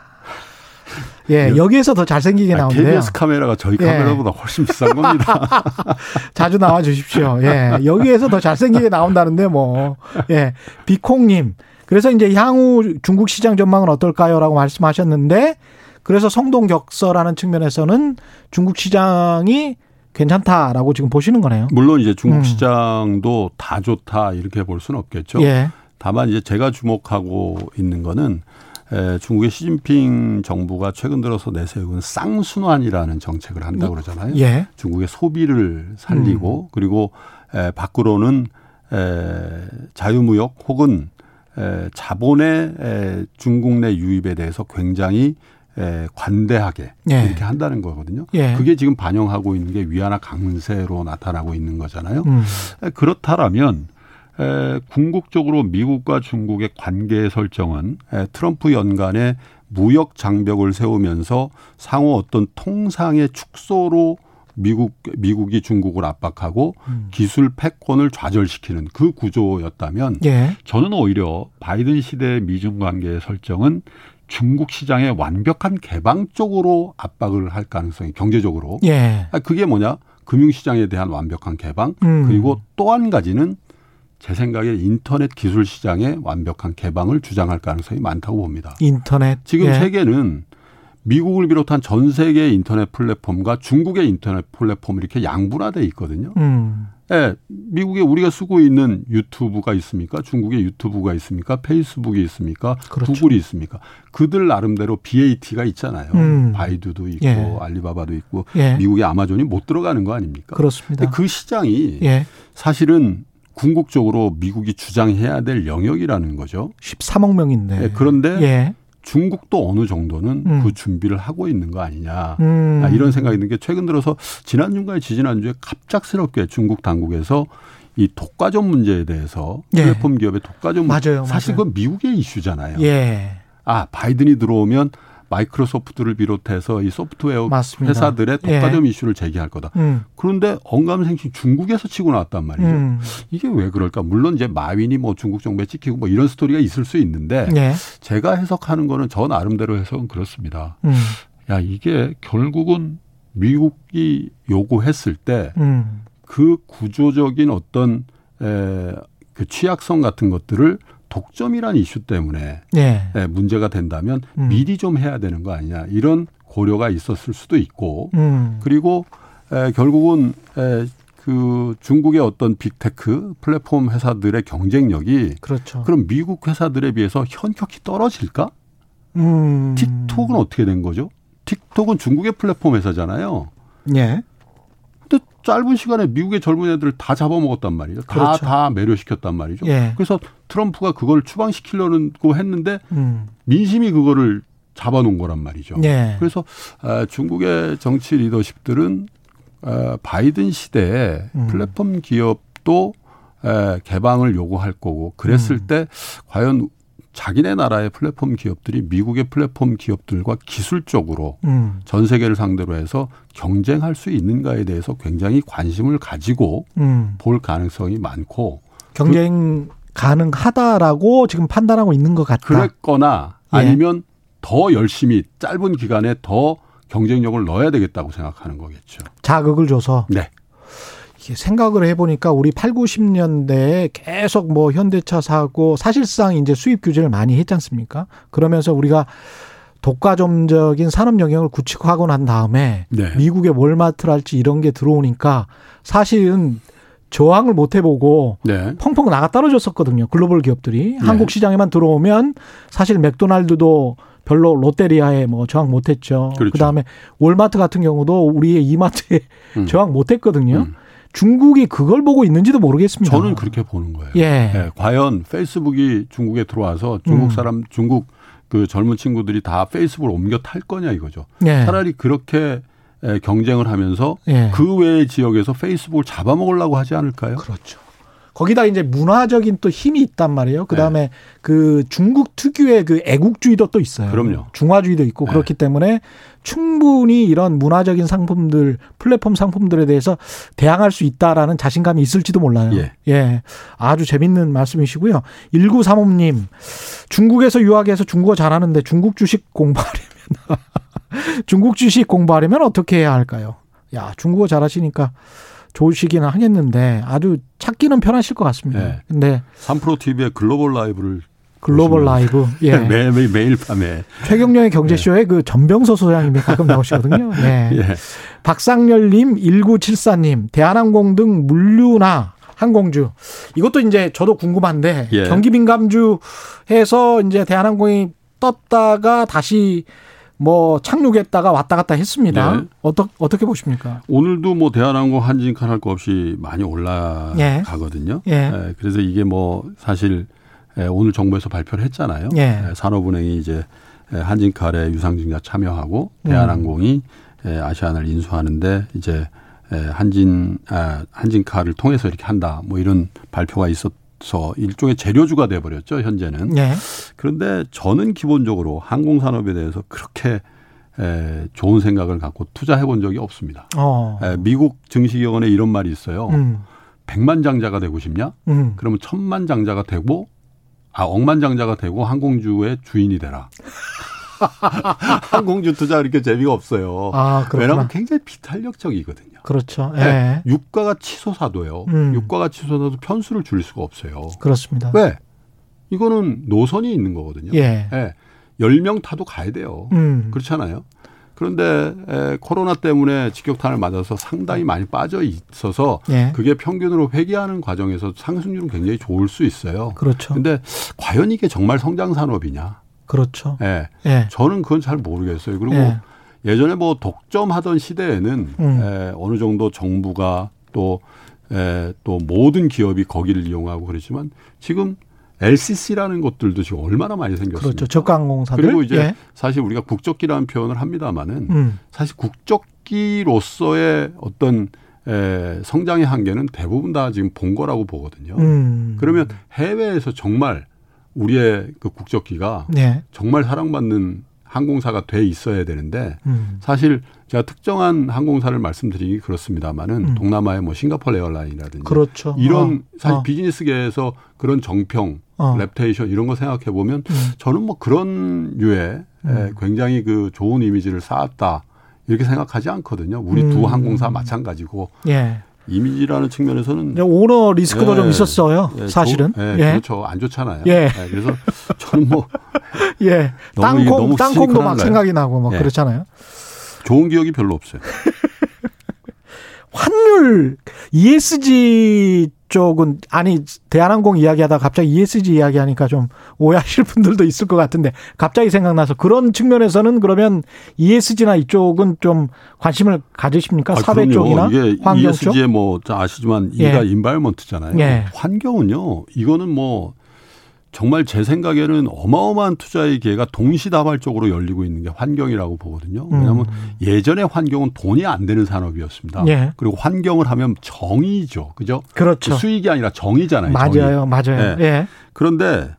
예, 여기에서 더 잘생기게 아, 나오는데요. KBS 카메라가 저희 예. 카메라보다 훨씬 비싼 겁니다. 자주 나와 주십시오. 예, 여기에서 더 잘생기게 나온다는데 뭐, 예, 비콩님. 그래서 이제 향후 중국 시장 전망은 어떨까요?라고 말씀하셨는데, 그래서 성동격서라는 측면에서는 중국 시장이 괜찮다라고 지금 보시는 거네요. 물론 이제 중국 음. 시장도 다 좋다 이렇게 볼 수는 없겠죠. 예. 다만 이제 제가 주목하고 있는 거는 에, 중국의 시진핑 정부가 최근 들어서 내세운 쌍순환이라는 정책을 한다고 그러잖아요. 예. 중국의 소비를 살리고 음. 그리고 에, 밖으로는 에, 자유무역 혹은 에, 자본의 에, 중국 내 유입에 대해서 굉장히 에, 관대하게 예. 이렇게 한다는 거거든요. 예. 그게 지금 반영하고 있는 게 위안화 강세로 나타나고 있는 거잖아요. 음. 그렇다라면 에, 궁극적으로 미국과 중국의 관계 설정은 에, 트럼프 연간에 무역 장벽을 세우면서 상호 어떤 통상의 축소로 미국 미국이 중국을 압박하고 음. 기술 패권을 좌절시키는 그 구조였다면 예. 저는 오히려 바이든 시대의 미중 관계의 설정은 중국 시장의 완벽한 개방 쪽으로 압박을 할 가능성이 경제적으로 예. 아, 그게 뭐냐 금융 시장에 대한 완벽한 개방 음. 그리고 또 한 가지는 제 생각에 인터넷 기술 시장의 완벽한 개방을 주장할 가능성이 많다고 봅니다. 인터넷 지금 예. 세계는 미국을 비롯한 전 세계의 인터넷 플랫폼과 중국의 인터넷 플랫폼 이렇게 양분화돼 있거든요. 음. 예, 미국에 우리가 쓰고 있는 유튜브가 있습니까? 중국에 유튜브가 있습니까? 페이스북이 있습니까? 그렇죠. 구글이 있습니까? 그들 나름대로 BAT가 있잖아요. 음. 바이두도 있고 예. 알리바바도 있고 예. 미국의 아마존이 못 들어가는 거 아닙니까? 그렇습니다. 그 시장이 예. 사실은 궁극적으로 미국이 주장해야 될 영역이라는 거죠. 13억 명인데. 네, 그런데 예. 중국도 어느 정도는 음. 그 준비를 하고 있는 거 아니냐 음. 아, 이런 생각이 드는 게 최근 들어서 지난 주인가 지지난 주에 갑작스럽게 중국 당국에서 이 독과점 문제에 대해서 예. 플랫폼 기업의 독과점 맞아요, 사실 맞아요. 그건 미국의 이슈잖아요. 예. 아 바이든이 들어오면 마이크로소프트를 비롯해서 이 소프트웨어 맞습니다. 회사들의 독과점 예. 이슈를 제기할 거다. 음. 그런데 언감생심 중국에서 치고 나왔단 말이죠. 음. 이게 왜 그럴까? 물론 이제 마윈이 뭐 중국 정부에 찍히고 뭐 이런 스토리가 있을 수 있는데 예. 제가 해석하는 거는 저 나름대로 해석은 그렇습니다. 음. 야 이게 결국은 미국이 요구했을 때그 음. 구조적인 어떤 에, 그 취약성 같은 것들을 독점이란 이슈 때문에 네. 예, 문제가 된다면 음. 미리 좀 해야 되는 거 아니냐 이런 고려가 있었을 수도 있고 음. 그리고 에, 결국은 에, 그 중국의 어떤 빅테크 플랫폼 회사들의 경쟁력이 그렇죠. 그럼 미국 회사들에 비해서 현격히 떨어질까? 음. 틱톡은 어떻게 된 거죠? 틱톡은 중국의 플랫폼 회사잖아요. 예. 근데 짧은 시간에 미국의 젊은 애들을 다 잡아먹었단 말이죠. 다, 그렇죠. 다 매료시켰단 말이죠. 예. 그래서 트럼프가 그걸 추방시키려고 했는데 음. 민심이 그거를 잡아놓은 거란 말이죠. 예. 그래서 아, 중국의 정치 리더십들은 아, 바이든 시대에 음. 플랫폼 기업도 에, 개방을 요구할 거고 그랬을 음. 때 과연 자기네 나라의 플랫폼 기업들이 미국의 플랫폼 기업들과 기술적으로 음. 전 세계를 상대로 해서 경쟁할 수 있는가에 대해서 굉장히 관심을 가지고 음. 볼 가능성이 많고 경쟁 그, 가능하다라고 지금 판단하고 있는 것 같다. 그랬거나 예. 아니면 더 열심히 짧은 기간에 더 경쟁력을 넣어야 되겠다고 생각하는 거겠죠. 자극을 줘서. 네. 생각을 해보니까 우리 8, 90년대에 계속 뭐 현대차 사고 사실상 이제 수입 규제를 많이 했지 않습니까? 그러면서 우리가 독과점적인 산업 영역을 구축하고 난 다음에 네. 미국의 월마트랄지 이런 게 들어오니까 사실은 저항을 못 해보고 네. 펑펑 나가 떨어졌었거든요. 글로벌 기업들이 네. 한국 시장에만 들어오면 사실 맥도날드도 별로 롯데리아에 뭐 저항 못했죠. 그렇죠. 그다음에 월마트 같은 경우도 우리의 이마트에 음. 저항 못했거든요. 음. 중국이 그걸 보고 있는지도 모르겠습니다. 저는 그렇게 보는 거예요. 예. 네, 과연 페이스북이 중국에 들어와서 중국 음. 사람, 음. 중국 그 젊은 친구들이 다 페이스북을 옮겨 탈 거냐 이거죠. 예. 차라리 그렇게 경쟁을 하면서 예. 그 외의 지역에서 페이스북을 잡아먹으려고 하지 않을까요? 그렇죠. 거기다 이제 문화적인 또 힘이 있단 말이에요. 그 다음에 네. 그 중국 특유의 그 애국주의도 또 있어요. 그럼요. 중화주의도 있고 네. 그렇기 때문에 충분히 이런 문화적인 상품들, 플랫폼 상품들에 대해서 대항할 수 있다라는 자신감이 있을지도 몰라요. 예. 예. 아주 재밌는 말씀이시고요. 1935님, 중국에서 유학해서 중국어 잘하는데 중국 주식 공부하려면 중국 주식 공부하려면 어떻게 해야 할까요? 야, 중국어 잘하시니까 좋으시기는 하겠는데 아주 찾기는 편하실 것 같습니다. 네. 근데 3프로 TV의 글로벌 라이브를 글로벌 라이브 예 매일 매일, 매일 밤에 최경영의 경제쇼에 네. 그 전병서 소장님이 가끔 나오시거든요. 예. 예. 박상열님 1974님 대한항공 등 물류나 항공주 이것도 이제 저도 궁금한데 예. 경기 민감주해서 이제 대한항공이 떴다가 다시 뭐 착륙했다가 왔다 갔다 했습니다. 네. 어떻게 어떻게 보십니까? 오늘도 뭐 대한항공 한진칸 할거 없이 많이 올라가거든요. 예. 예. 그래서 이게 뭐 사실 예, 오늘 정부에서 발표를 했잖아요. 예. 예 산업은행이 이제 한진칼에 유상증자 참여하고 음. 대한항공이 음. 아시아나를 인수하는데 이제 한진 아, 한진칼을 통해서 이렇게 한다. 뭐 이런 발표가 있었. 서 일종의 재료주가 돼 버렸죠 현재는. 네. 그런데 저는 기본적으로 항공 산업에 대해서 그렇게 에, 좋은 생각을 갖고 투자해 본 적이 없습니다. 어. 에, 미국 증시기관에 이런 말이 있어요. 음. 백만 장자가 되고 싶냐? 음. 그러면 천만 장자가 되고 아 억만 장자가 되고 항공주의 주인이 되라. 항공주 투자 이렇게 재미가 없어요. 아, 왜냐하면 굉장히 비탄력적이거든요. 그렇죠. 예. 네. 유가가 치솟아도요. 음. 유가가 치솟아도 편수를 줄일 수가 없어요. 그렇습니다. 왜? 이거는 노선이 있는 거거든요. 예. 예. 10명 타도 가야 돼요. 음. 그렇잖아요. 그런데 에, 코로나 때문에 직격탄을 맞아서 상당히 많이 빠져 있어서 예. 그게 평균으로 회귀하는 과정에서 상승률은 굉장히 좋을 수 있어요. 그렇죠. 근데 과연 이게 정말 성장 산업이냐? 그렇죠. 예. 예. 저는 그건 잘 모르겠어요. 그리고 예. 예전에 뭐 독점하던 시대에는 음. 에, 어느 정도 정부가 또, 에, 또 모든 기업이 거기를 이용하고 그렇지만 지금 LCC라는 것들도 지금 얼마나 많이 생겼습니까? 그렇죠. 저가항공사들. 그리고 이제 예. 사실 우리가 국적기라는 표현을 합니다마는 음. 사실 국적기로서의 어떤 에, 성장의 한계는 대부분 다 지금 본 거라고 보거든요. 음. 그러면 해외에서 정말 우리의 그 국적기가 네. 정말 사랑받는 항공사가 돼 있어야 되는데 음. 사실 제가 특정한 항공사를 말씀드리기 그렇습니다만은 음. 동남아의 뭐 싱가포르 Airline이라든지 그렇죠. 이런 어. 사실 어. 비즈니스계에서 그런 정평, 어. reputation 이런 거 생각해 보면 음. 저는 뭐 그런 류의 음. 굉장히 그 좋은 이미지를 쌓았다 이렇게 생각하지 않거든요. 우리 두 음. 항공사 마찬가지고 예. 이미지라는 측면에서는 오너 리스크도 예, 좀 있었어요. 예, 사실은. 조, 예, 예, 그렇죠. 안 좋잖아요. 예. 예 그래서 저는 뭐 예. 땅콩 땅콩도 막 생각이 나고 막 예. 그렇잖아요. 좋은 기억이 별로 없어요. 환율 ESG 쪽은 아니 대한항공 이야기하다 갑자기 ESG 이야기하니까 좀 오해하실 분들도 있을 것 같은데 갑자기 생각나서 그런 측면에서는 그러면 ESG나 이쪽은 좀 관심을 가지십니까? 아, 사회 그럼요. 쪽이나 이게 환경 쪽? ESG에 뭐 아시지만 이가 예. 인바이먼트잖아요. 예. 환경은요. 이거는 뭐 정말 제 생각에는 어마어마한 투자의 기회가 동시다발적으로 열리고 있는 게 환경이라고 보거든요. 왜냐하면 음. 예전에 환경은 돈이 안 되는 산업이었습니다. 예. 그리고 환경을 하면 정의죠. 그죠? 그렇죠. 그 수익이 아니라 정의잖아요. 맞아요. 정의. 맞아요. 네. 예. 그런데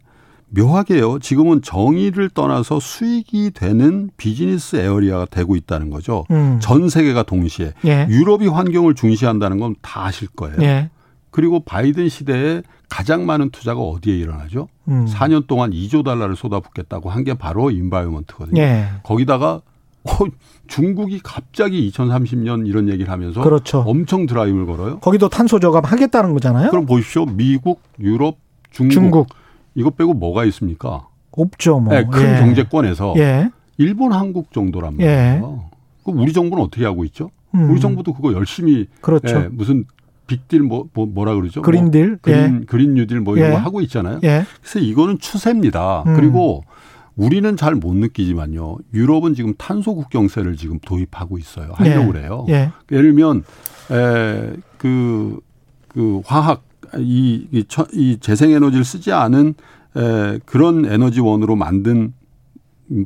묘하게요. 지금은 정의를 떠나서 수익이 되는 비즈니스 에어리아가 되고 있다는 거죠. 음. 전 세계가 동시에. 예. 유럽이 환경을 중시한다는 건 다 아실 거예요. 예. 그리고 바이든 시대에 가장 많은 투자가 어디에 일어나죠? 음. 4년 동안 2조 달러를 쏟아붓겠다고 한 게 바로 인바이먼트거든요. 예. 거기다가 어, 중국이 갑자기 2030년 이런 얘기를 하면서 그렇죠. 엄청 드라이브를 걸어요. 거기도 탄소 저감 하겠다는 거잖아요. 그럼 보십시오. 미국, 유럽, 중국, 중국. 이거 빼고 뭐가 있습니까? 없죠. 뭐. 네, 큰 예. 경제권에서 예. 일본, 한국 정도란 예. 말이에요. 예. 그럼 우리 정부는 어떻게 하고 있죠? 음. 우리 정부도 그거 열심히 그렇죠. 예, 무슨 빅딜 뭐, 뭐 라 그러죠? 그린딜, 뭐 그린 예. 그린 뉴딜 뭐 이런 예. 거 하고 있잖아요. 예. 그래서 이거는 추세입니다. 음. 그리고 우리는 잘 못 느끼지만요. 유럽은 지금 탄소 국경세를 지금 도입하고 있어요. 하려고 예. 그래요. 예. 예를 들면 에그 그 화학 이, 이, 이 재생에너지를 쓰지 않은 에, 그런 에너지원으로 만든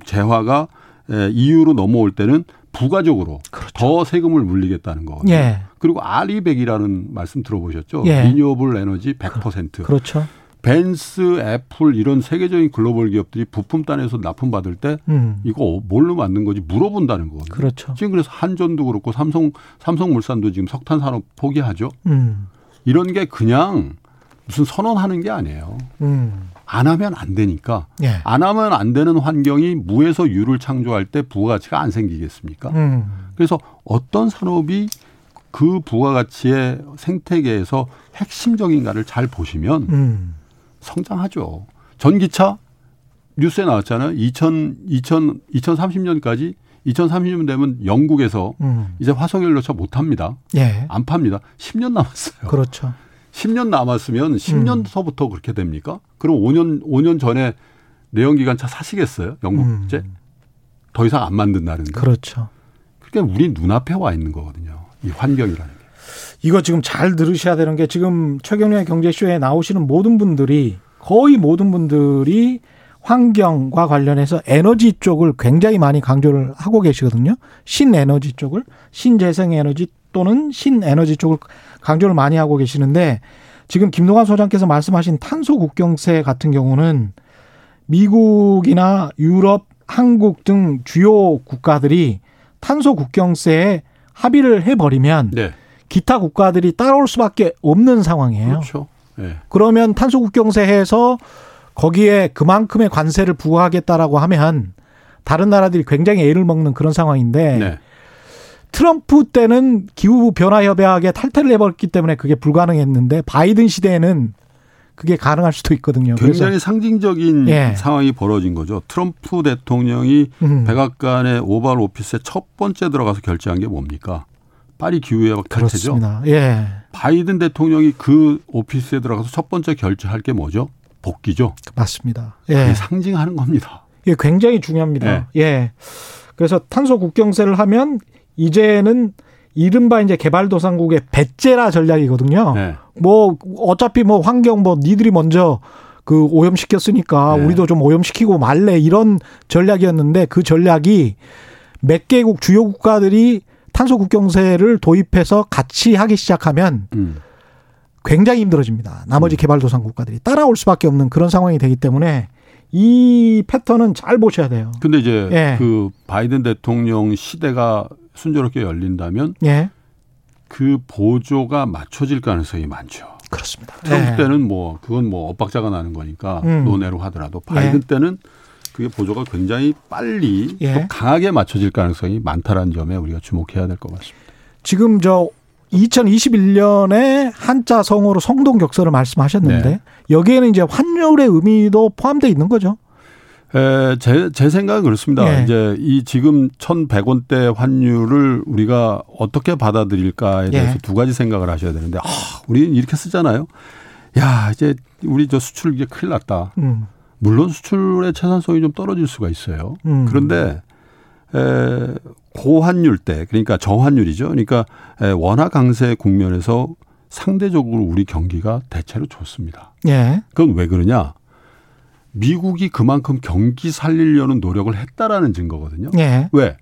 재화가 에, EU로 넘어올 때는 부가적으로 그렇죠. 더 세금을 물리겠다는 거거든요. 예. 그리고 RE백이라는 말씀 들어보셨죠? 예. renewable 에너지 100%. 그렇죠. 벤츠, 애플 이런 세계적인 글로벌 기업들이 부품단에서 납품 받을 때 음. 이거 뭘로 만든 거지 물어본다는 거거든요. 그렇죠. 지금 그래서 한전도 그렇고 삼성 삼성물산도 지금 석탄 산업 포기하죠. 음. 이런 게 그냥 무슨 선언하는 게 아니에요. 음. 안 하면 안 되니까 예. 안 하면 안 되는 환경이 무에서 유를 창조할 때 부가가치가 안 생기겠습니까? 음. 그래서 어떤 산업이 그 부가가치의 생태계에서 핵심적인가를 잘 보시면 음. 성장하죠. 전기차 뉴스에 나왔잖아요. 2000, 2000, 2030년까지 2030년 되면 영국에서 음. 이제 화석연료차 못 합니다. 예. 안 팝니다. 10년 남았어요. 그렇죠. 10년 남았으면 10년서부터 음. 그렇게 됩니까? 그럼 5년 5년 전에 내연기관차 사시겠어요? 영국제? 음. 더 이상 안 만든다는데. 그렇죠. 그러니까 우리 눈앞에 와 있는 거거든요. 이 환경이라는 게. 이거 지금 잘 들으셔야 되는 게 지금 최경련의 경제쇼에 나오시는 모든 분들이 거의 모든 분들이 환경과 관련해서 에너지 쪽을 굉장히 많이 강조를 하고 계시거든요. 신에너지 쪽을 신재생에너지 또는 신에너지 쪽을 강조를 많이 하고 계시는데 지금 김동환 소장께서 말씀하신 탄소 국경세 같은 경우는 미국이나 유럽, 한국 등 주요 국가들이 탄소 국경세에 합의를 해버리면 네. 기타 국가들이 따라올 수밖에 없는 상황이에요. 그렇죠. 네. 그러면 탄소 국경세에서 거기에 그만큼의 관세를 부과하겠다라고 하면 다른 나라들이 굉장히 애를 먹는 그런 상황인데 네. 트럼프 때는 기후 변화 협약에 탈퇴를 해버렸기 때문에 그게 불가능했는데 바이든 시대에는 그게 가능할 수도 있거든요. 굉장히 상징적인 예. 상황이 벌어진 거죠. 트럼프 대통령이 음. 백악관의 오발 오피스에 첫 번째 들어가서 결정한 게 뭡니까? 파리 기후협약 탈퇴죠. 예. 바이든 대통령이 그 오피스에 들어가서 첫 번째 결정할 게 뭐죠? 복귀죠. 맞습니다. 예. 상징하는 겁니다. 예, 굉장히 중요합니다. 예. 예. 그래서 탄소 국경세를 하면 이제는 이른바 이제 개발도상국의 배째라 전략이거든요. 네. 뭐 어차피 뭐 환경 뭐 니들이 먼저 그 오염시켰으니까 네. 우리도 좀 오염시키고 말래 이런 전략이었는데 그 전략이 몇 개국 주요 국가들이 탄소 국경세를 도입해서 같이 하기 시작하면 음. 굉장히 힘들어집니다. 나머지 음. 개발도상 국가들이 따라올 수밖에 없는 그런 상황이 되기 때문에 이 패턴은 잘 보셔야 돼요. 근데 이제 예. 그 바이든 대통령 시대가 순조롭게 열린다면 예. 그 보조가 맞춰질 가능성이 많죠. 그렇습니다. 트럼프 예. 때는 뭐 그건 뭐 엇박자가 나는 거니까 음. 논외로 하더라도 바이든 예. 때는 그게 보조가 굉장히 빨리 예. 또 강하게 맞춰질 가능성이 많다라는 점에 우리가 주목해야 될 것 같습니다. 지금 저 2021년에 한자 성어로 성동 격서를 말씀하셨는데 네. 여기에는 이제 환율의 의미도 포함되어 있는 거죠. 에, 제, 제 생각은 그렇습니다. 네. 이제 이 지금 1,100원대 환율을 우리가 어떻게 받아들일까에 대해서 네. 두 가지 생각을 하셔야 되는데, 아, 우리는 이렇게 쓰잖아요. 야, 이제 우리 저 수출 이게 큰일 났다. 음. 물론 수출의 채산성이 좀 떨어질 수가 있어요. 음. 그런데 에, 고환율 때 그러니까 저환율이죠. 그러니까 에, 원화 강세 국면에서 상대적으로 우리 경기가 대체로 좋습니다. 예. 그건 왜 그러냐? 미국이 그만큼 경기 살리려는 노력을 했다라는 증거거든요. 예. 왜?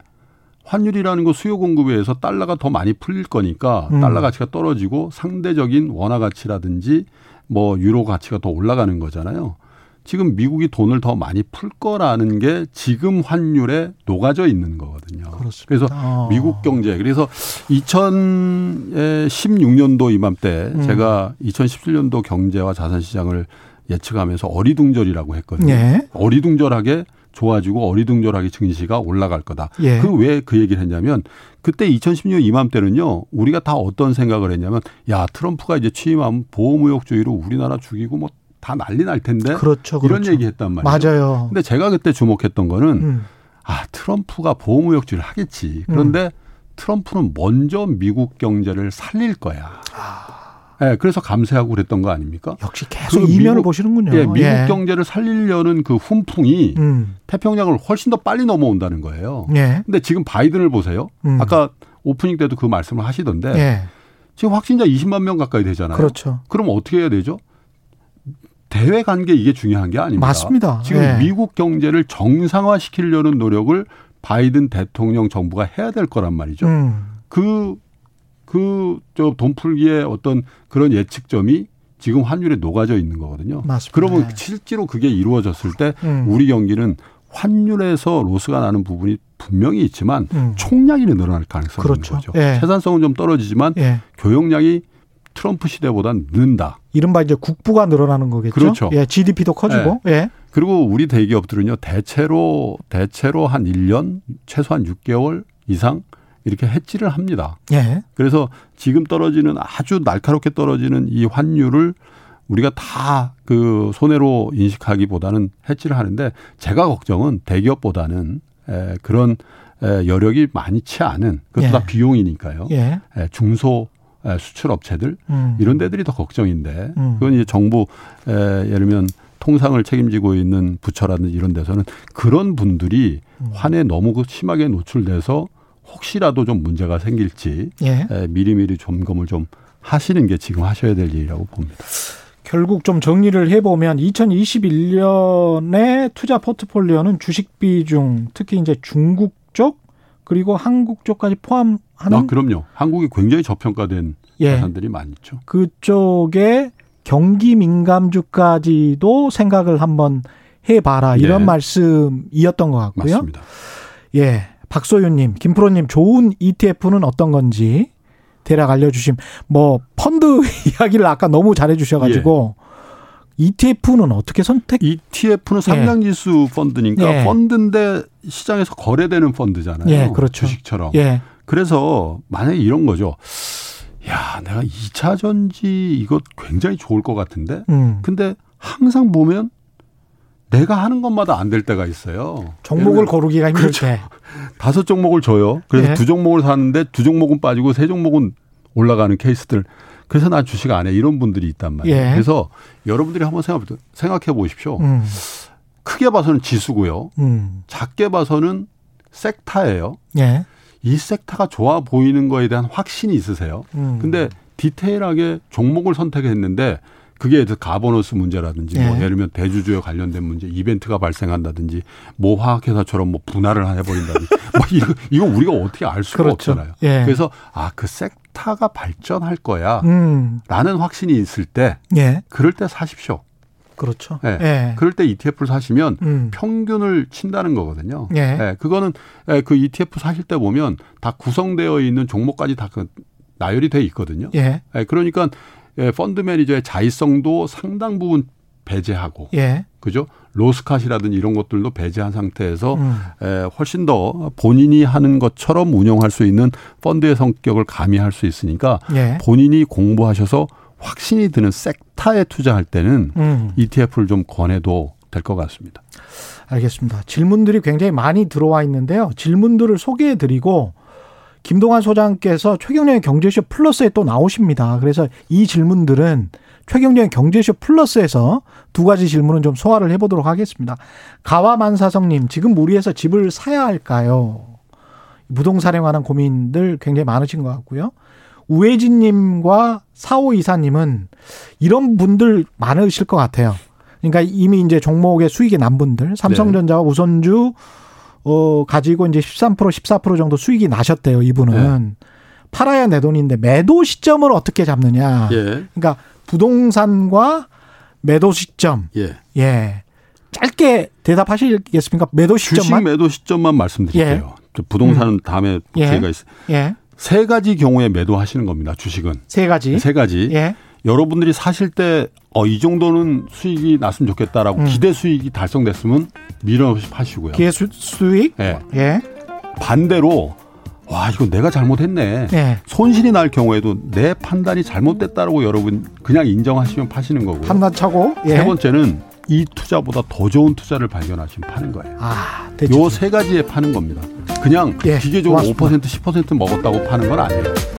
환율이라는 거 수요 공급에 의해서 달러가 더 많이 풀릴 거니까 음. 달러 가치가 떨어지고 상대적인 원화 가치라든지 뭐 유로 가치가 더 올라가는 거잖아요. 지금 미국이 돈을 더 많이 풀 거라는 게 지금 환율에 녹아져 있는 거거든요. 그렇습니다. 그래서 어. 미국 경제 그래서 2016년도 이맘때 음. 제가 2017년도 경제와 자산 시장을 예측하면서 어리둥절이라고 했거든요. 예. 어리둥절하게 좋아지고 어리둥절하게 증시가 올라갈 거다. 예. 그왜 그 얘기를 했냐면 그때 2016년 이맘때는요. 우리가 다 어떤 생각을 했냐면 야 트럼프가 이제 취임하면 보호무역주의로 우리나라 죽이고 뭐 다 난리 날 텐데 그렇죠, 그렇죠. 이런 얘기 했단 말이죠. 맞아요. 근데 제가 그때 주목했던 거는 음. 아 트럼프가 보호무역주의를 하겠지. 그런데 음. 트럼프는 먼저 미국 경제를 살릴 거야. 아. 예, 그래서 감세하고 그랬던 거 아닙니까? 역시 계속 그 이면을 미국, 보시는군요. 예, 미국 예. 경제를 살리려는 그 훈풍이 음. 태평양을 훨씬 더 빨리 넘어온다는 거예요. 예. 근데 지금 바이든을 보세요. 음. 아까 오프닝 때도 그 말씀을 하시던데 예. 지금 확진자 20만 명 가까이 되잖아요. 그렇죠. 그럼 어떻게 해야 되죠? 대외 관계 이게 중요한 게 아닙니다. 맞습니다. 지금 예. 미국 경제를 정상화 시키려는 노력을 바이든 대통령 정부가 해야 될 거란 말이죠. 음. 그 그 저 돈 풀기의 어떤 그런 예측점이 지금 환율에 녹아져 있는 거거든요. 맞습니다. 그러면 네. 실제로 그게 이루어졌을 때 음. 우리 경기는 환율에서 로스가 나는 부분이 분명히 있지만 음. 총량이 늘어날 가능성이 그렇죠. 있는 거죠. 예. 생산성은 좀 떨어지지만 예. 교역량이 트럼프 시대보다는 는다. 이른바 이제 국부가 늘어나는 거겠죠. 그렇죠. 예, GDP도 커지고. 예. 예. 그리고 우리 대기업들은요, 대체로, 대체로 한 1년, 최소한 6개월 이상 이렇게 해지를 합니다. 예. 그래서 지금 떨어지는 아주 날카롭게 떨어지는 이 환율을 우리가 다 그 손해로 인식하기보다는 해지를 하는데 제가 걱정은 대기업보다는 에, 그런 에, 여력이 많이 치 않은 그것도 예. 다 비용이니까요. 예. 에, 중소 수출 업체들 음. 이런 데들이 더 걱정인데 음. 그건 이제 정부 에, 예를 들면 통상을 책임지고 있는 부처라든지 이런 데서는 그런 분들이 음. 환에 너무 그 심하게 노출돼서 혹시라도 좀 문제가 생길지 예. 에, 미리미리 점검을 좀 하시는 게 지금 하셔야 될 일이라고 봅니다. 결국 좀 정리를 해보면 2021년에 투자 포트폴리오는 주식 비중 특히 이제 중국 쪽 그리고 한국 쪽까지 포함하는 아, 그럼요. 한국이 굉장히 저평가된 예. 자산들이 많이 있죠. 그쪽에 경기 민감주까지도 생각을 한번 해봐라 이런 네. 말씀이었던 것 같고요. 맞습니다. 예, 박소윤님, 김프로님 좋은 ETF는 어떤 건지 대략 알려주심. 뭐 펀드 이야기를 아까 너무 잘해주셔가지고 예. ETF는 어떻게 선택? ETF는 상장지수 예. 펀드니까 예. 펀드인데 시장에서 거래되는 펀드잖아요. 예, 그렇죠. 주식처럼. 예. 그래서 만약에 이런 거죠. 야, 내가 2차 전지 이거 굉장히 좋을 것 같은데. 음. 근데 항상 보면 내가 하는 것마다 안 될 때가 있어요. 종목을 고르기가 힘들 그렇죠. 때. 다섯 종목을 줘요. 그래서 예. 두 종목을 사는데 두 종목은 빠지고 세 종목은 올라가는 케이스들. 그래서 난 주식 안 해. 이런 분들이 있단 말이에요. 예. 그래서 여러분들이 한번 생각, 생각해 보십시오. 음. 크게 봐서는 지수고요. 음. 작게 봐서는 섹타예요. 예. 이 섹터가 좋아 보이는 거에 대한 확신이 있으세요. 음. 근데 디테일하게 종목을 선택했는데 그게 가보너스 문제라든지 뭐 예. 예를 들면 대주주에 관련된 문제, 이벤트가 발생한다든지 뭐 화학회사처럼 뭐 분할을 해버린다든지 뭐 이거 이거 우리가 어떻게 알 수가 그렇죠. 없잖아요. 예. 그래서 아 그 섹터가 발전할 거야라는 음. 확신이 있을 때 예. 그럴 때 사십시오. 그렇죠. 네. 예. 그럴 때 ETF를 사시면 음. 평균을 친다는 거거든요. 예. 네. 그거는 예, 그 ETF 사실 때 보면 다 구성되어 있는 종목까지 다 그 나열이 돼 있거든요. 예. 네. 그러니까 예, 펀드 매니저의 자의성도 상당 부분 배제하고 예. 그죠? 로스카시라든지 이런 것들도 배제한 상태에서 음. 에, 훨씬 더 본인이 하는 것처럼 운영할 수 있는 펀드의 성격을 가미할 수 있으니까 예. 본인이 공부하셔서 확신이 드는 섹터에 투자할 때는 음. ETF를 좀 권해도 될 것 같습니다. 알겠습니다. 질문들이 굉장히 많이 들어와 있는데요. 질문들을 소개해 드리고 김동환 소장께서 최경련의 경제쇼 플러스에 또 나오십니다. 그래서 이 질문들은 최경련의 경제쇼 플러스에서 두 가지 질문은 좀 소화를 해보도록 하겠습니다. 가와만사성님, 지금 무리해서 집을 사야 할까요? 부동산에 관한 고민들 굉장히 많으신 것 같고요. 우혜진님과 사오 이사님은 이런 분들 많으실 것 같아요. 그러니까 이미 이제 종목의 수익이 난 분들, 삼성전자와 네. 우선주 어 가지고 이제 13% 14% 정도 수익이 나셨대요. 이분은 네. 팔아야 내 돈인데 매도 시점을 어떻게 잡느냐. 예. 그러니까 부동산과 매도 시점. 예. 예. 짧게 대답하시겠습니까? 매도 시점만. 주식 매도 시점만 말씀드릴게요. 예. 부동산은 음. 다음에 기회가 예. 있어요. 예. 세 가지 경우에 매도하시는 겁니다. 주식은 세 가지. 세 가지. 예. 여러분들이 사실 때 어, 이 정도는 수익이 났으면 좋겠다라고 음. 기대 수익이 달성됐으면 밀어없이 파시고요. 기대 수, 수익? 예. 예. 반대로 와 이거 내가 잘못했네. 예. 손실이 날 경우에도 내 판단이 잘못됐다라고 여러분 그냥 인정하시면 파시는 거고요. 판단 차고. 예. 세 번째는 이 투자보다 더 좋은 투자를 발견하시면 파는 거예요. 아, 요 세 가지에 파는 겁니다. 그냥 예, 기계적으로 고맙습니다. 5% 10% 먹었다고 파는 건 아니에요.